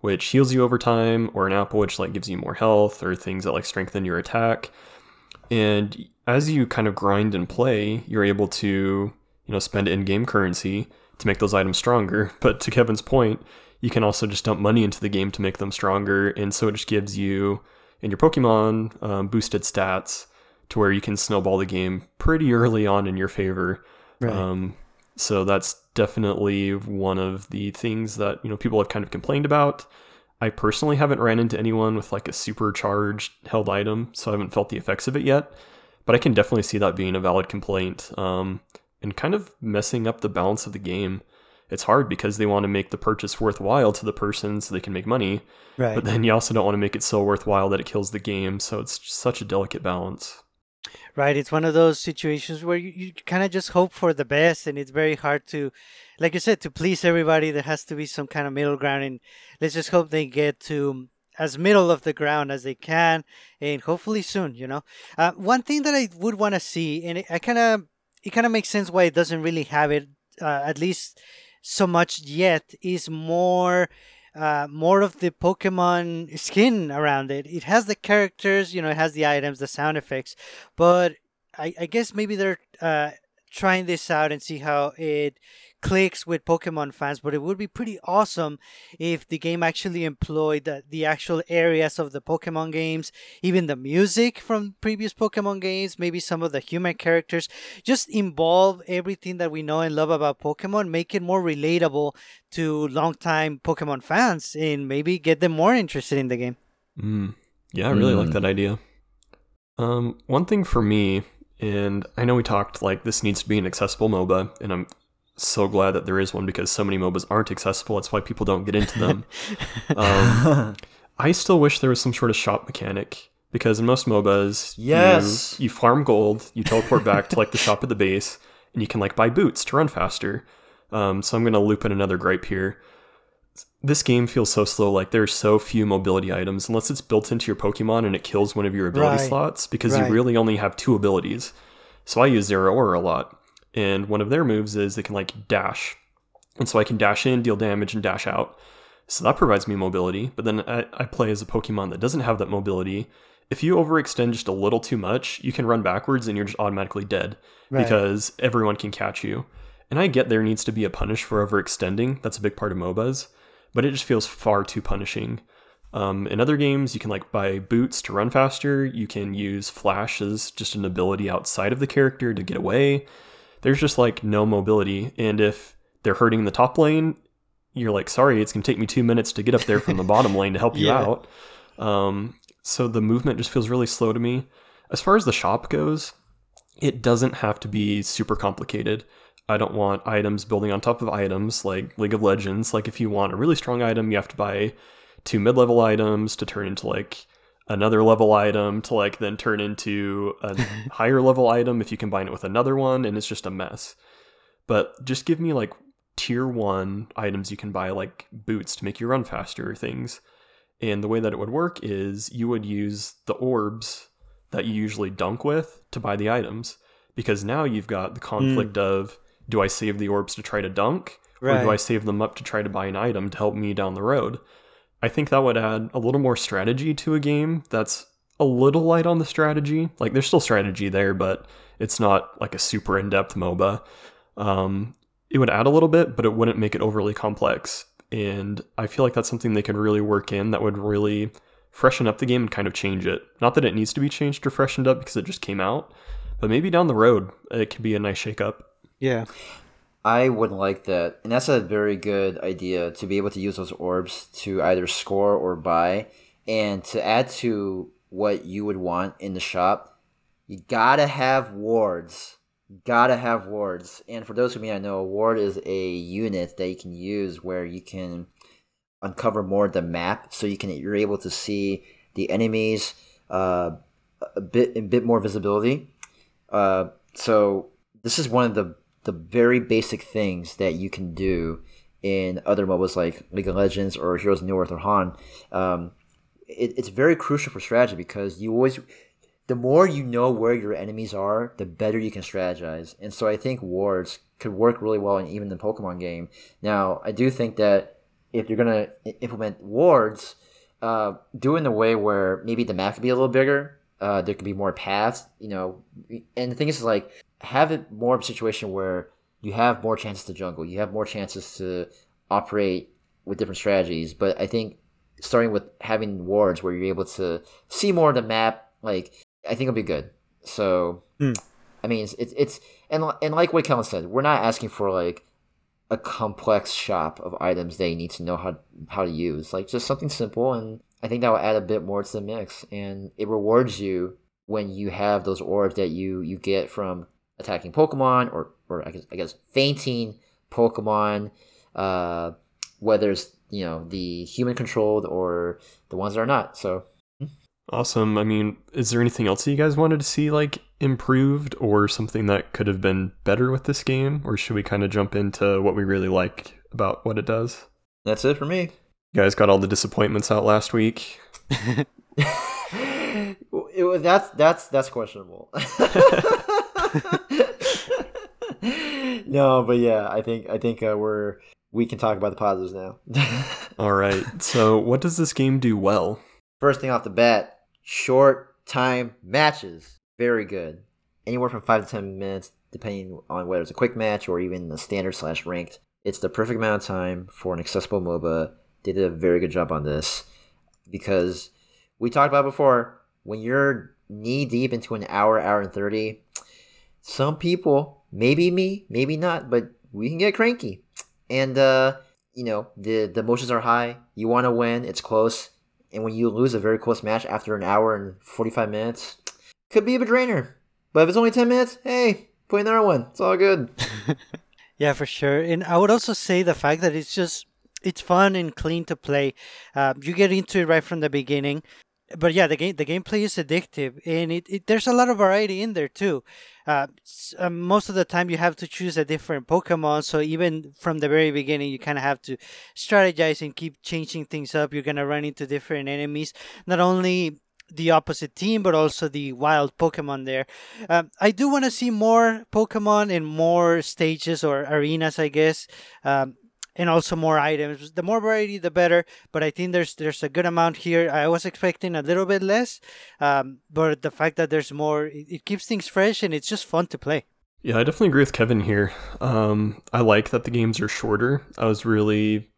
which heals you over time, or an apple, which like gives you more health, or things that like strengthen your attack. And as you kind of grind and play, you're able to, you know, spend in-game currency to make those items stronger. But to Kevin's point, you can also just dump money into the game to make them stronger, and so it just gives you in your Pokemon um, boosted stats to where you can snowball the game pretty early on in your favor. Right. Um, so that's definitely one of the things that you know people have kind of complained about. I personally haven't ran into anyone with like a supercharged held item, so I haven't felt the effects of it yet. But I can definitely see that being a valid complaint um, and kind of messing up the balance of the game. It's hard because they want to make the purchase worthwhile to the person so they can make money, Right. but then you also don't want to make it so worthwhile that it kills the game. So it's such a delicate balance. Right. It's one of those situations where you, you kind of just hope for the best, and it's very hard to, like you said, to please everybody. There has to be some kind of middle ground, and let's just hope they get to as middle of the ground as they can, and hopefully soon. You know, uh, one thing that I would want to see, and it, I kind of, it kind of makes sense why it doesn't really have it, uh, at least so much yet, is more uh, more of the Pokemon skin around it. It has the characters, you know, it has the items, the sound effects, but I, I guess maybe they're uh, trying this out and see how it clicks with Pokemon fans. But it would be pretty awesome if the game actually employed the, the actual areas of the Pokemon games, even the music from previous Pokemon games, maybe some of the human characters. Just involve everything that we know and love about Pokemon, make it more relatable to longtime Pokemon fans, and maybe get them more interested in the game. Mm. Yeah, I really like Mm. that idea. Um, one thing for me, and I know we talked like this needs to be an accessible MOBA, and I'm so glad that there is one because so many MOBAs aren't accessible. That's why people don't get into them. um, I still wish there was some sort of shop mechanic because in most MOBAs, you- Yes. you, farm gold, you teleport back to like the shop at the base, and you can like buy boots to run faster. Um, so I'm gonna loop in another gripe here. This game feels so slow. Like there's so few mobility items unless it's built into your Pokemon and it kills one of your ability Right. slots because Right. you really only have two abilities. So I use Zeraora a lot, and one of their moves is they can like dash, and so I can dash in, deal damage, and dash out. So that provides me mobility. But then I, I play as a Pokemon that doesn't have that mobility. If you overextend just a little too much, you can run backwards and you're just automatically dead Right. because everyone can catch you. And I get there needs to be a punish for overextending. That's a big part of MOBAs, but it just feels far too punishing. Um, in other games, you can like buy boots to run faster. You can use flash as just an ability outside of the character to get away. There's just like no mobility, and if they're hurting the top lane, you're like, sorry, it's gonna take me two minutes to get up there from the bottom lane to help you Yeah. out. Um, so the movement just feels really slow to me. As far as the shop goes, it doesn't have to be super complicated. I don't want items building on top of items like League of Legends. Like if you want a really strong item, you have to buy two mid-level items to turn into like another level item to like then turn into a higher level item if you combine it with another one and it's just a mess. But just give me like tier 1 items you can buy like boots to make you run faster or things. And the way that it would work is you would use the orbs that you usually dunk with to buy the items because now you've got the hmm. conflict of do I save the orbs to try to dunk or do I save them up to try to buy an item to help me down the road? I think that would add a little more strategy to a game that's a little light on the strategy. Like there's still strategy there, but it's not like a super in-depth MOBA. Um, it would add a little bit, but it wouldn't make it overly complex. And I feel like that's something they could really work in that would really freshen up the game and kind of change it. Not that it needs to be changed or freshened up because it just came out, but maybe down the road it could be a nice shakeup. Yeah. I would like that, and that's a very good idea to be able to use those orbs to either score or buy, and to add to what you would want in the shop. You gotta have wards. gotta have wards. And for those who may not know, a ward is a unit that you can use where you can uncover more of the map, so you can you're able to see the enemies uh, a bit a bit more visibility. Uh, so this is one of the the very basic things that you can do in other MOBAs like League of Legends or Heroes of Newerth or HoN. Um, it, it's very crucial for strategy because you always the more you know where your enemies are, the better you can strategize. And so I think wards could work really well in even the Pokemon game. Now, I do think that if you're gonna implement wards, uh, do in a way where maybe the map could be a little bigger. Uh, there could be more paths, you know. And the thing is, like, have it more of a situation where you have more chances to jungle, you have more chances to operate with different strategies. But I think starting with having wards where you're able to see more of the map, like I think it'll be good. So, Hmm. I mean, it's, it's it's and and like what Kellen said, we're not asking for like a complex shop of items they need to know how how to use. Like just something simple, and I think that will add a bit more to the mix, and it rewards you when you have those orbs that you you get from attacking Pokemon or or I guess, I guess fainting Pokemon, uh, whether it's you know the human controlled or the ones that are not. So Awesome. I mean, is there anything else that you guys wanted to see like improved or something that could have been better with this game? Or should we kind of jump into what we really like about what it does? that's it for me. You guys got all the disappointments out last week. it, was- that's that's that's questionable. no, but yeah, I think I think uh, we're we can talk about the positives now. All right. So, what does this game do well? First thing off the bat, short time matches, very good. Anywhere from five to ten minutes, depending on whether it's a quick match or even the standard slash ranked. It's the perfect amount of time for an accessible MOBA. They did a very good job on this because we talked about before when you're knee deep into an hour, hour and 30, some people, maybe me, maybe not, but we can get cranky. And, uh, you know, the, the emotions are high. You want to win, it's close. And when you lose a very close match after an hour and 45 minutes, could be a bit drainer. But if it's only 10 minutes, hey, put another one. It's all good. Yeah, for sure. And I would also say the fact that it's just it's fun and clean to play. Uh, you get into it right from the beginning. But yeah, the game the gameplay is addictive, and it, it there's a lot of variety in there too. Uh, uh, most of the time, you have to choose a different Pokemon, so even from the very beginning, you kind of have to strategize and keep changing things up. You're gonna run into different enemies, not only the opposite team, but also the wild Pokemon there. Um, I do want to see more Pokemon in more stages or arenas, I guess, um, and also more items. The more variety, the better. But I think there's there's a good amount here. I was expecting a little bit less, um, but the fact that there's more, it, it keeps things fresh and it's just fun to play. Yeah, I definitely agree with Kevin here. Um, I like that the games are shorter. I was really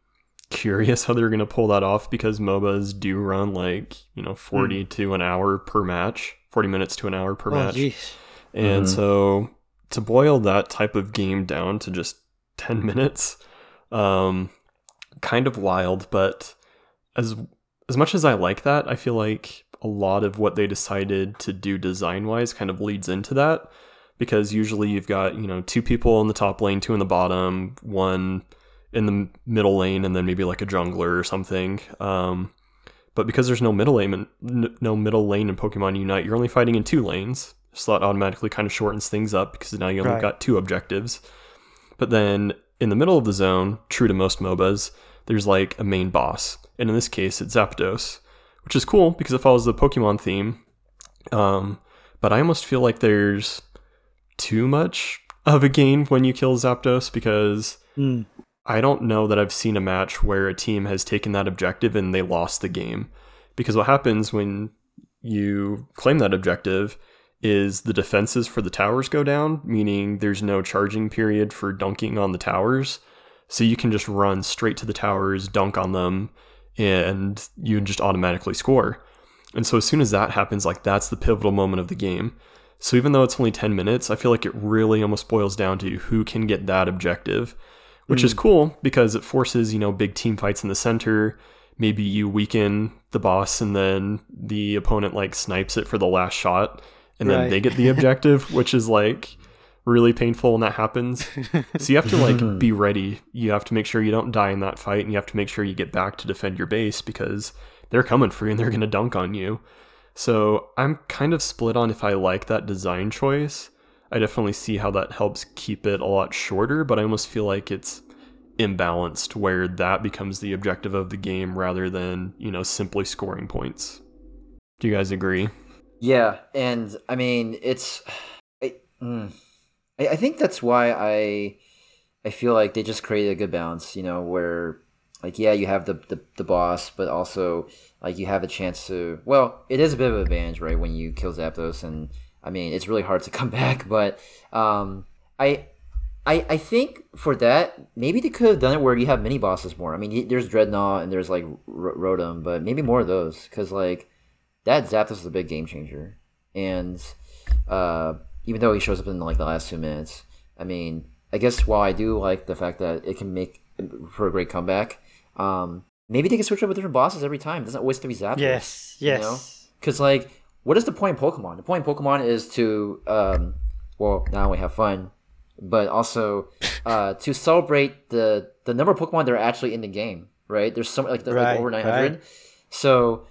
curious how they were going to pull that off because MOBAs do run like, you know, 40 to an hour per match, 40 minutes to an hour per Oh, match. jeez. And Mhm. so to boil that type of game down to just 10 minutes, um, kind of wild, but as as much as I like that, I feel like a lot of what they decided to do design wise kind of leads into that because usually you've got, you know, two people in the top lane, two in the bottom, one in the middle lane and then maybe like a jungler or something. Um, but because there's no middle lane, no middle lane in Pokemon Unite, you're only fighting in two lanes. So that automatically kind of shortens things up because now you only Right. got two objectives. But then in the middle of the zone, true to most MOBAs, there's like a main boss. And in this case, it's Zapdos, which is cool because it follows the Pokemon theme. Um, but I almost feel like there's too much of a gain when you kill Zapdos because Mm. I don't know that I've seen a match where a team has taken that objective and they lost the game. Because what happens when you claim that objective is the defenses for the towers go down, meaning there's no charging period for dunking on the towers. So you can just run straight to the towers, dunk on them, and you just automatically score. And so as soon as that happens, like that's the pivotal moment of the game. So even though it's only 10 minutes, I feel like it really almost boils down to who can get that objective, which is hmm. cool because it forces, you know, big team fights in the center. Maybe you weaken the boss and then the opponent like snipes it for the last shot and then Right. they get the objective, which is like really painful when that happens. so you have to like mm-hmm. be ready. You have to make sure you don't die in that fight, and you have to make sure you get back to defend your base because they're coming for you and they're gonna dunk on you. So I'm kind of split on if I like that design choice. I definitely see how that helps keep it a lot shorter, but I almost feel like it's imbalanced where that becomes the objective of the game rather than, you know, simply scoring points. Do you guys agree? Yeah, and I mean it's I, mm, I, I think that's why I I feel like they just created a good balance, you know, where like yeah, you have the, the, the boss, but also like you have a chance to well, it is a bit of an advantage, right, when you kill Zapdos and I mean it's really hard to come back, but um I I, I think for that maybe they could have done it where you have mini bosses more. I mean, there's Drednaw and there's like R- Rotom, but maybe more of those because like that Zapdos is a big game changer. And uh, even though he shows up in like the last two minutes, I mean, I guess while I do like the fact that it can make for a great comeback, um, maybe they can switch up with different bosses every time. It doesn't always have to be Zapdos. Yes, yes. Because you know? like, what is the point in Pokemon? The point in Pokemon is to um, well, now we have fun but also uh, to celebrate the the number of Pokemon that are actually in the game. Right? There's so like, right, like over 900. Right. So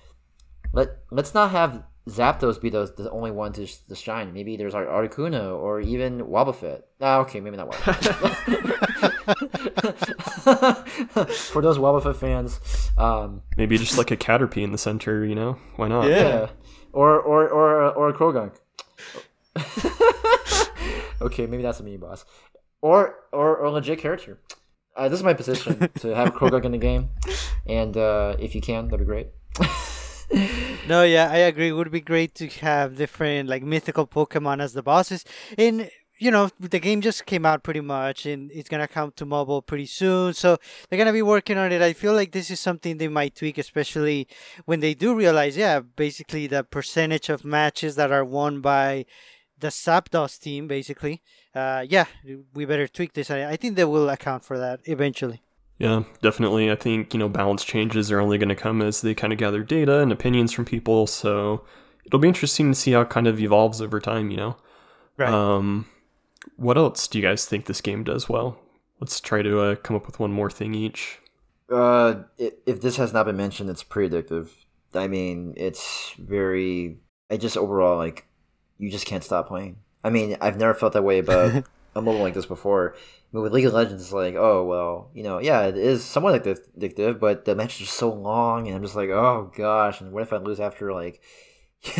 let let's not have Zapdos be the, the only one to, to shine. Maybe there's our Articuno or even Wobbuffet. Ah, okay, maybe not Wobbuffet. For those Wobbuffet fans, um, maybe just like a Caterpie in the center. You know, why not? Yeah, yeah. or or or or a Croagunk. okay, maybe that's a mini boss, or or, or a legit character. Uh, this is my position to have Croagunk in the game, and uh, if you can, that'd be great. no, yeah, I agree. It would be great to have different like mythical Pokemon as the bosses. And you know, the game just came out pretty much, and it's gonna come to mobile pretty soon. So they're gonna be working on it. I feel like this is something they might tweak, especially when they do realize, yeah, basically the percentage of matches that are won by the Zapdos team, basically. Uh, yeah, we better tweak this. I think they will account for that eventually. Yeah, definitely. I think, you know, balance changes are only going to come as they kind of gather data and opinions from people. So it'll be interesting to see how it kind of evolves over time, you know? Right. Um, what else do you guys think this game does well? Let's try to uh, come up with one more thing each. Uh, if this has not been mentioned, it's pretty addictive. I mean, it's very. I just overall like you just can't stop playing. I mean, I've never felt that way about a mobile like this before. Mean, with League of Legends, it's like, oh well, you know, yeah, it is somewhat addictive, but the matches are so long, and I'm just like, oh gosh, and what if I lose after like?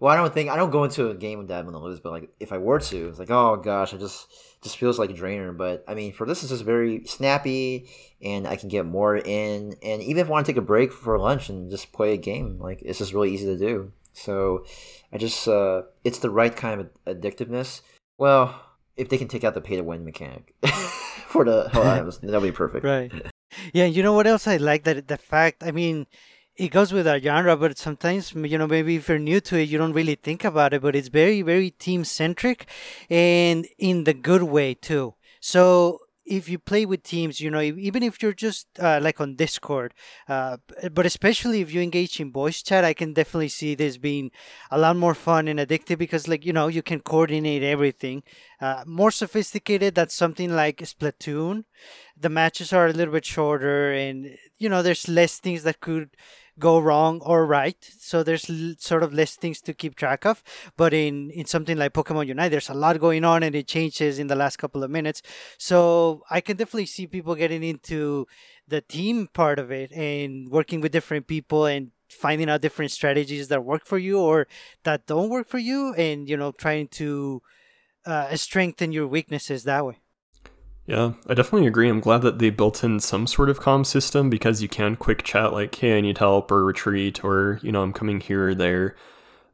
well, I don't think I don't go into a game with that I'm gonna lose, but like if I were to, it's like, oh gosh, I just just feels like a drainer. But I mean, for this, it's just very snappy, and I can get more in, and even if I want to take a break for lunch and just play a game, like it's just really easy to do. So I just uh, it's the right kind of addictiveness. Well, if they can take out the pay to win mechanic for the hell that'll be perfect. Right. Yeah, you know what else I like that the fact I mean it goes with our genre, but sometimes you know maybe if you're new to it, you don't really think about it. But it's very very team centric, and in the good way too. So if you play with teams, you know, even if you're just uh, like on Discord, uh, but especially if you engage in voice chat, I can definitely see this being a lot more fun and addictive because, like, you know, you can coordinate everything. Uh, more sophisticated, that's something like Splatoon. The matches are a little bit shorter, and, you know, there's less things that could go wrong or right. So there's l- sort of less things to keep track of. But in, in something like Pokemon Unite, there's a lot going on and it changes in the last couple of minutes. So I can definitely see people getting into the team part of it and working with different people and finding out different strategies that work for you or that don't work for you and, you know, trying to uh, strengthen your weaknesses that way. Yeah, I definitely agree. I'm glad that they built in some sort of comm system because you can quick chat like, "Hey, I need help," or retreat, or you know, I'm coming here or there.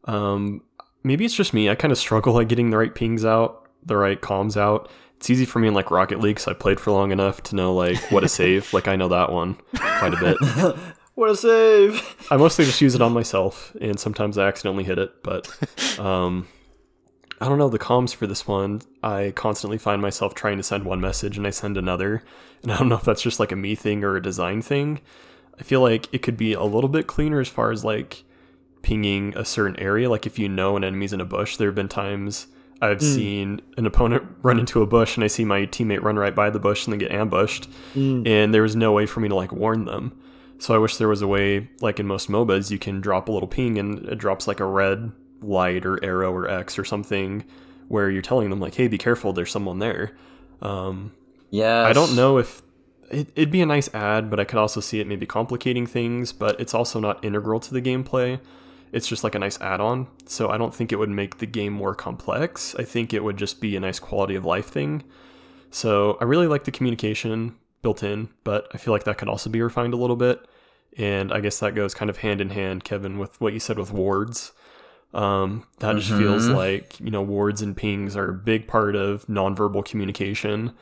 Um, maybe it's just me. I kind of struggle at getting the right pings out, the right comms out. It's easy for me in like Rocket League, so I played for long enough to know like what a save. like I know that one quite a bit. what a save! I mostly just use it on myself, and sometimes I accidentally hit it. But um, I don't know the comms for this one. I constantly find myself trying to send one message and I send another, and I don't know if that's just like a me thing or a design thing. I feel like it could be a little bit cleaner as far as like pinging a certain area. Like if you know an enemy's in a bush, there have been times I've Mm. seen an opponent run into a bush and I see my teammate run right by the bush and then get ambushed. Mm. And there was no way for me to like warn them. So I wish there was a way, like in most MOBAs, you can drop a little ping and it drops like a red light or arrow or X or something where you're telling them like, hey, be careful, there's someone there. Um, Yeah. I don't know if it, it'd be a nice ad, but I could also see it maybe complicating things. But it's also not integral to the gameplay. It's just like a nice add-on. So I don't think it would make the game more complex. I think it would just be a nice quality of life thing. So I really like the communication built in, but I feel like that could also be refined a little bit. And I guess that goes kind of hand in hand, Kevin, with what you said with wards. Um, that just feels Mhm. like you know wards and pings are a big part of nonverbal communication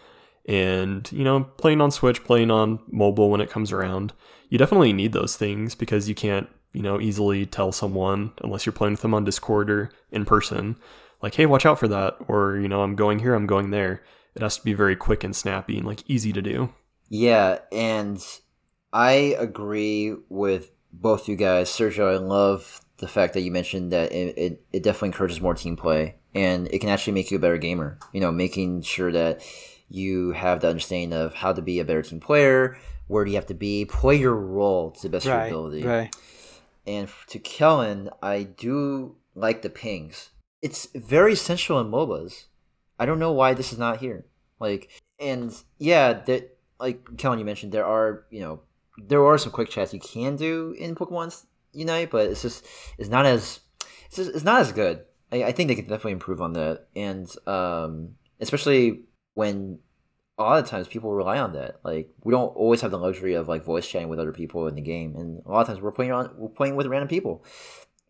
and you know playing on switch playing on mobile when it comes around you definitely need those things because you can't you know easily tell someone unless you're playing with them on discord or in person like hey watch out for that or you know i'm going here i'm going there it has to be very quick and snappy and like easy to do Yeah, and I agree with both you guys. Sergio, I love the fact that you mentioned that it, it, it definitely encourages more team play and it can actually make you a better gamer. You know, making sure that you have the understanding of how to be a better team player, where do you have to be, play your role to the best of your ability. right. And to Kellen, I do like the pings. It's very essential in MOBAs. I don't know why this is not here. Like, and yeah, that like Kellen, you mentioned there are you know there are some quick chats you can do in Pokemon Unite, but it's just it's not as it's just, it's not as good. I, I think they can definitely improve on that, and um, especially when a lot of times people rely on that. Like we don't always have the luxury of like voice chatting with other people in the game, and a lot of times we're playing on we're playing with random people,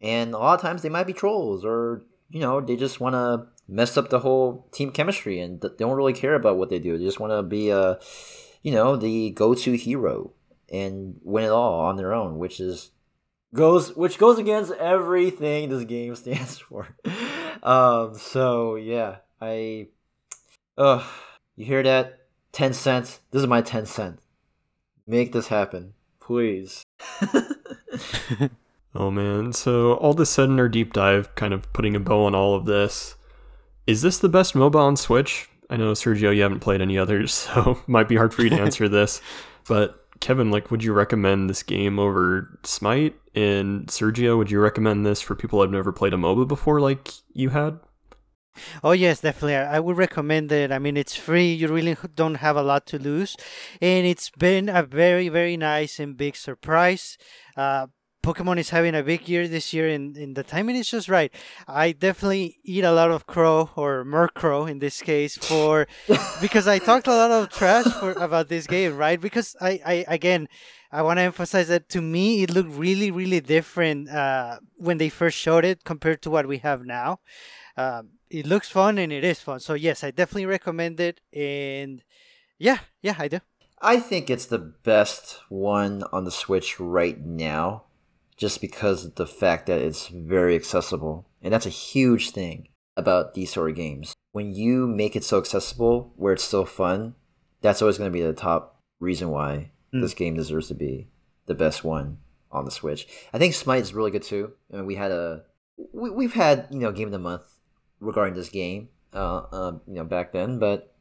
and a lot of times they might be trolls or you know they just want to mess up the whole team chemistry and th- they don't really care about what they do. They just want to be a you know the go-to hero and win it all on their own, which is goes which goes against everything this game stands for. um so yeah, I uh you hear that? 10 cents. This is my 10 cent. Make this happen, please. Oh man, so all of a sudden our deep dive kind of putting a bow on all of this. Is this the best MOBA on Switch? I know Sergio, you haven't played any others, so might be hard for you to answer this. But Kevin, like, would you recommend this game over Smite? And Sergio, would you recommend this for people who have never played a MOBA before, like you had? Oh yes, definitely. I I would recommend it. I mean, it's free. You really don't have a lot to lose, and it's been a very, very nice and big surprise. Uh, Pokemon is having a big year this year, and, and the timing is just right. I definitely eat a lot of crow or Murkrow in this case for because I talked a lot of trash for about this game, right? Because I, I again, I want to emphasize that to me it looked really, really different uh, when they first showed it compared to what we have now. Um, it looks fun and it is fun. So yes, I definitely recommend it. And yeah, yeah, I do. I think it's the best one on the Switch right now, just because of the fact that it's very accessible. And that's a huge thing about these sort of games. When you make it so accessible where it's still fun, that's always going to be the top reason why Mm. this game deserves to be the best one on the Switch. I think Smite is really good too. I mean, we had a we, we've had you know game of the month regarding this game, uh, uh you know back then, but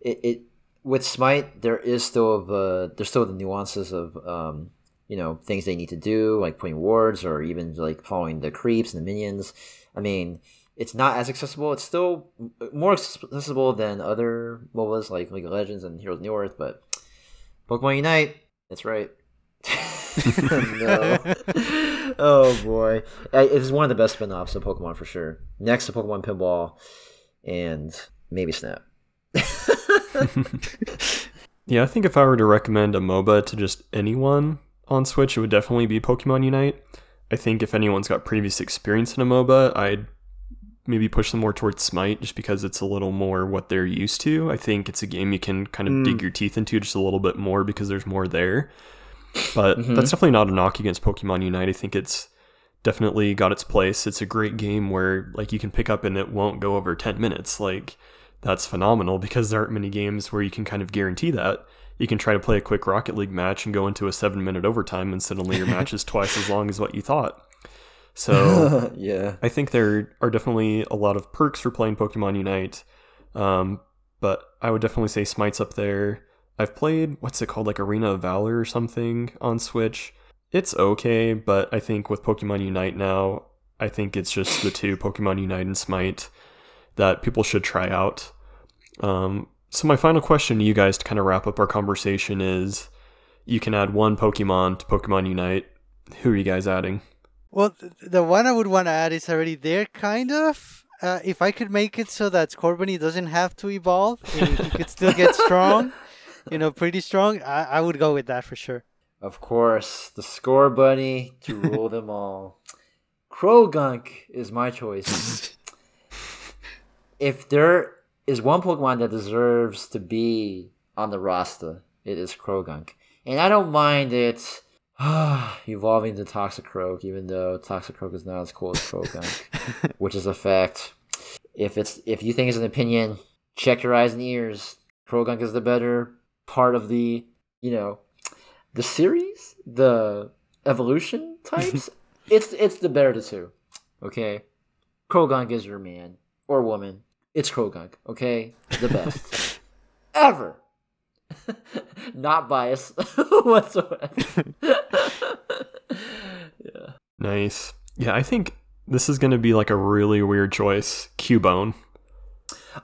it, it with Smite there is still of the there's still the nuances of um you know things they need to do like putting wards or even like following the creeps and the minions. I mean. It's not as accessible. It's still more accessible than other MOBAs like League of Legends and Heroes of Newerth, but Pokemon Unite. That's right. no. oh boy, it's one of the best spin-offs of Pokemon for sure. Next to Pokemon Pinball, and maybe Snap. Yeah, I think if I were to recommend a MOBA to just anyone on Switch, it would definitely be Pokemon Unite. I think if anyone's got previous experience in a MOBA, I'd maybe push them more towards Smite just because it's a little more what they're used to. I think it's a game you can kind of Mm. dig your teeth into just a little bit more because there's more there. But Mhm. that's definitely not a knock against Pokemon Unite. I think it's definitely got its place. It's a great game where like you can pick up and it won't go over 10 minutes. Like that's phenomenal because there aren't many games where you can kind of guarantee that. You can try to play a quick Rocket League match and go into a 7 minute overtime and suddenly your match is twice as long as what you thought. So yeah. I think there are definitely a lot of perks for playing Pokemon Unite. Um, but I would definitely say Smite's up there. I've played what's it called, like Arena of Valor or something on Switch. It's okay, but I think with Pokemon Unite now, I think it's just the two Pokemon Unite and Smite that people should try out. Um, so my final question to you guys to kind of wrap up our conversation is: you can add one Pokemon to Pokemon Unite. Who are you guys adding? Well, the one I would want to add is already there, kind of. Uh, if I could make it so that Scorbunny doesn't have to evolve, and he could still get strong, you know, pretty strong, I, I would go with that for sure. Of course, the Scorbunny to rule them all. Croagunk is my choice. if there is one Pokemon that deserves to be on the roster, it is Croagunk. And I don't mind it evolving to Toxicroak, even though Toxicroak is not as cool as Croagunk, which is a fact. If it's if you think it's an opinion, check your eyes and ears. Croagunk is the better part of the, you know, the series, the evolution types. it's it's the better of the two. Okay, Croagunk is your man or woman. It's Croagunk. Okay, the best ever. Not biased whatsoever. yeah. Nice. Yeah, I think this is going to be like a really weird choice. Cubone.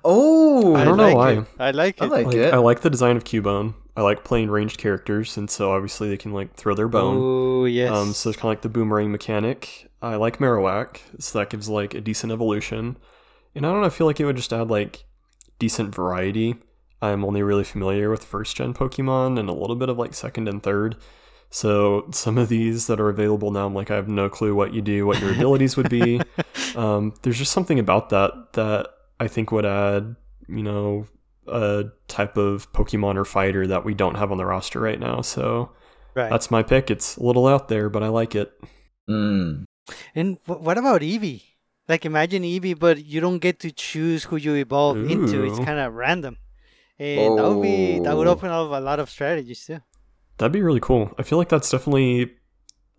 Oh, I don't know like why. It. I like it. I like Like, it. I like the design of Cubone. I like playing ranged characters, and so obviously they can like throw their bone. Oh yes. Um, so it's kind of like the boomerang mechanic. I like Marowak, so that gives like a decent evolution. And I don't know, I feel like it would just add like decent variety. I'm only really familiar with first gen Pokemon and a little bit of like second and third. So some of these that are available now, I'm like, I have no clue what you do, what your abilities would be. Um, there's just something about that that I think would add, you know, a type of Pokemon or fighter that we don't have on the roster right now. So right. that's my pick. It's a little out there, but I like it. Mm. And wh- what about Eevee? Like imagine Eevee, but you don't get to choose who you evolve into. It's kind of random, and that would be that would Oh. open up a lot of strategies too. That'd be really cool. I feel like that's definitely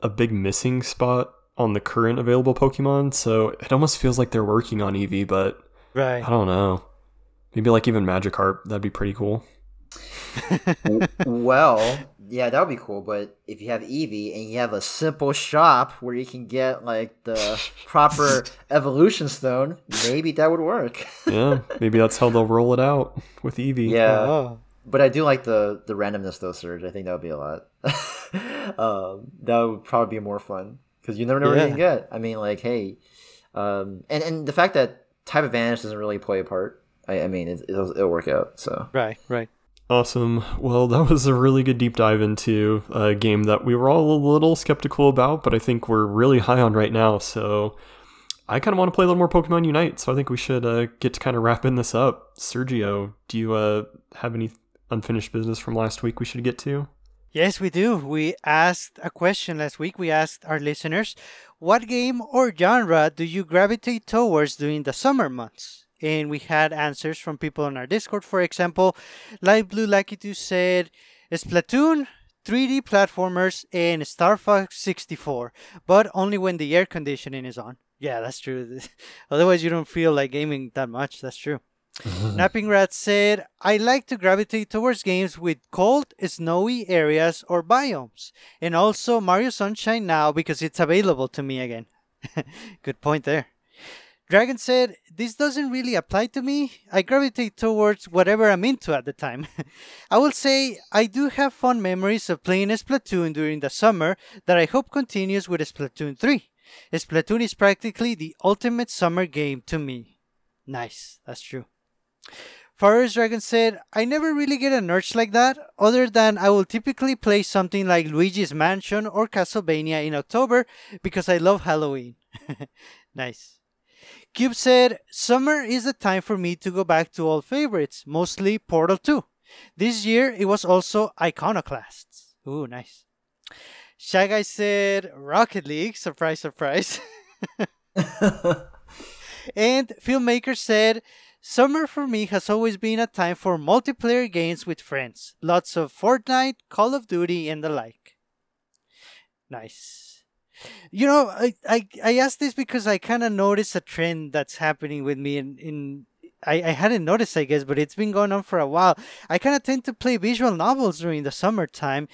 a big missing spot on the current available Pokemon. So it almost feels like they're working on Eevee, but Right. I don't know. Maybe like even Magikarp. That'd be pretty cool. well, yeah, that would be cool. But if you have Eevee and you have a simple shop where you can get like the proper evolution stone, maybe that would work. Yeah, maybe that's how they'll roll it out with Eevee. Yeah, Oh. but I do like the the randomness though, Surge. I think that would be a lot. um, that would probably be more fun because you never know what you can get. I mean, like, hey, um, and and the fact that type advantage doesn't really play a part. I, I mean, it, it'll, it'll work out. So Right. Right. Awesome. Well, that was a really good deep dive into a game that we were all a little skeptical about, but I think we're really high on right now. So I kind of want to play a little more Pokemon Unite. So I think we should uh, get to kind of wrapping this up. Sergio, do you uh, have any unfinished business from last week we should get to? Yes, we do. We asked a question last week. We asked our listeners, what game or genre do you gravitate towards during the summer months? And we had answers from people on our Discord. For example, Light Blue Lucky 2 said Splatoon, 3D platformers, and Star Fox 64, but only when the air conditioning is on. Yeah, that's true. Otherwise, you don't feel like gaming that much. That's true. Napping Rat said, I like to gravitate towards games with cold, snowy areas or biomes. And also Mario Sunshine now because it's available to me again. Good point there. Dragon said, This doesn't really apply to me. I gravitate towards whatever I'm into at the time. I will say I do have fond memories of playing Splatoon during the summer that I hope continues with Splatoon 3. Splatoon is practically the ultimate summer game to me. Nice, that's true. Forest Dragon said, I never really get an urge like that, other than I will typically play something like Luigi's Mansion or Castlevania in October because I love Halloween. nice. Cube said, Summer is the time for me to go back to old favorites, mostly Portal 2. This year it was also Iconoclasts. Ooh, nice. Shy Guy said, Rocket League, surprise, surprise. and Filmmaker said, Summer for me has always been a time for multiplayer games with friends. Lots of Fortnite, Call of Duty, and the like. Nice. You know, I I, I asked this because I kind of noticed a trend that's happening with me in in I, I hadn't noticed, I guess, but it's been going on for a while. I kind of tend to play visual novels during the summertime.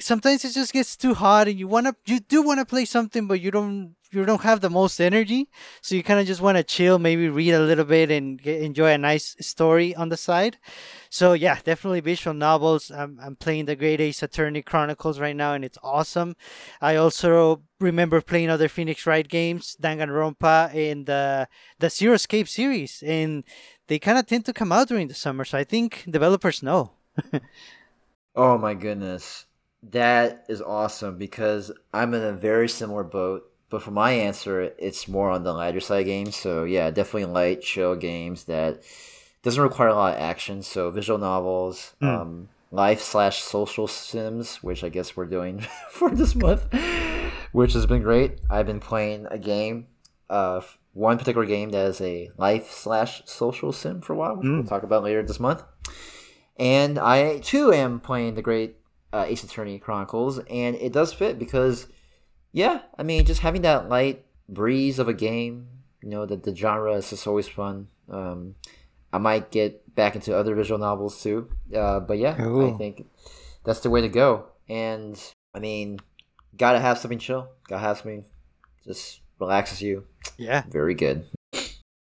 Sometimes it just gets too hot, and you wanna, you do want to play something, but you don't, you don't have the most energy. So you kind of just want to chill, maybe read a little bit, and get, enjoy a nice story on the side. So yeah, definitely visual novels. I'm, I'm playing the Great Ace Attorney Chronicles right now, and it's awesome. I also remember playing other Phoenix Wright games, Danganronpa, and the the Zero Escape series, and they kind of tend to come out during the summer. So I think developers know. oh my goodness, that is awesome because I'm in a very similar boat. But for my answer, it's more on the lighter side games. So yeah, definitely light, chill games that doesn't require a lot of action. So visual novels, mm. um, life slash social sims, which I guess we're doing for this month, which has been great. I've been playing a game, uh, one particular game that is a life slash social sim for a while, which mm. we'll talk about later this month. And I too am playing the great uh, Ace Attorney Chronicles, and it does fit because, yeah, I mean, just having that light breeze of a game, you know, the, the genre is just always fun. Um, I might get back into other visual novels too. Uh, but yeah, Ooh. I think that's the way to go. And I mean, gotta have something chill. Gotta have something just relaxes you. Yeah, very good.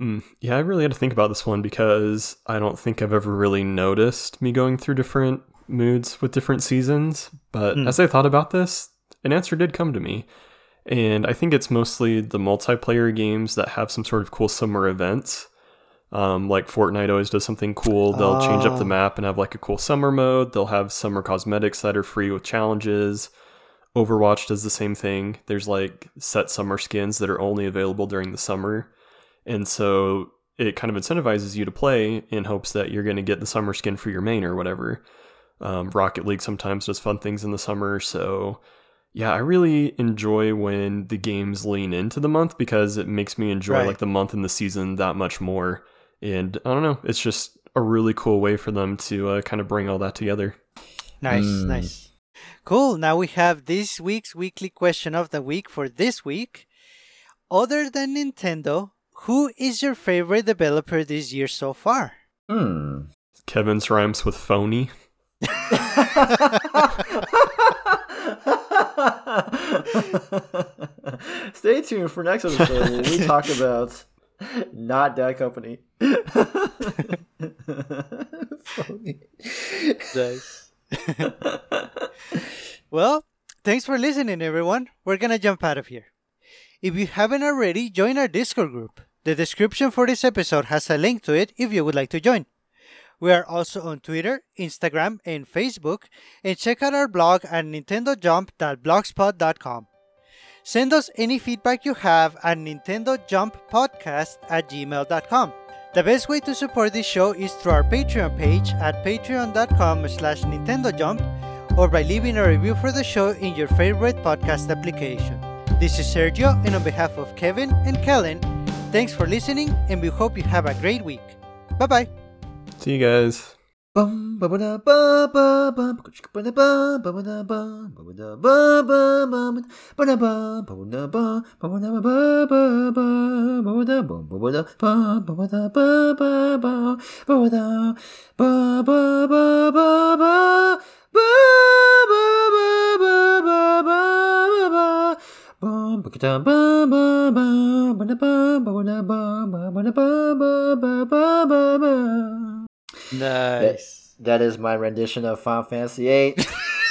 Mm, yeah, I really had to think about this one because I don't think I've ever really noticed me going through different moods with different seasons. But mm. as I thought about this, an answer did come to me. And I think it's mostly the multiplayer games that have some sort of cool summer events. Um, like Fortnite always does something cool. They'll oh. change up the oh. map and have like a cool summer mode. They'll have summer cosmetics that are free with challenges. Overwatch does the same thing. There's like set summer skins that are only available during the summer. And so it kind of incentivizes you to play in hopes that you're going to get the summer skin for your main or whatever. Um, Rocket League sometimes does fun things in the summer. So yeah, I really enjoy when the games lean into the month because it makes me enjoy right. like the month and the season that much more. And I don't know, it's just a really cool way for them to uh, kind of bring all that together. Nice, mm. nice. Cool. Now we have this week's weekly question of the week for this week. Other than Nintendo, who is your favorite developer this year so far? Hmm. Kevin's rhymes with phony. Stay tuned for next episode when we talk about not that company. nice. well, thanks for listening, everyone. We're gonna jump out of here. If you haven't already, join our Discord group. The description for this episode has a link to it if you would like to join. We are also on Twitter, Instagram, and Facebook, and check out our blog at nintendojump.blogspot.com. Send us any feedback you have at nintendojumppodcast at gmail.com. The best way to support this show is through our Patreon page at patreon.com slash nintendojump or by leaving a review for the show in your favorite podcast application. This is Sergio, and on behalf of Kevin and Kellen, thanks for listening, and we hope you have a great week. Bye bye. See you guys. Nice. That, that is my rendition of Final Fantasy VIII.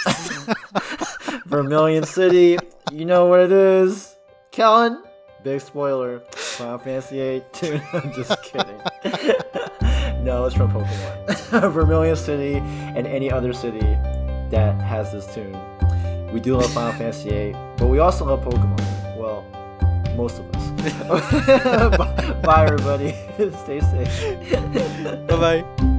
Vermilion City. You know what it is. Kellen, big spoiler. Final Fantasy VIII tune. I'm just kidding. no, it's from Pokemon. Vermilion City and any other city that has this tune. We do love Final Fantasy VIII, but we also love Pokemon. Well, most of us. bye, bye, everybody. Stay safe. bye bye.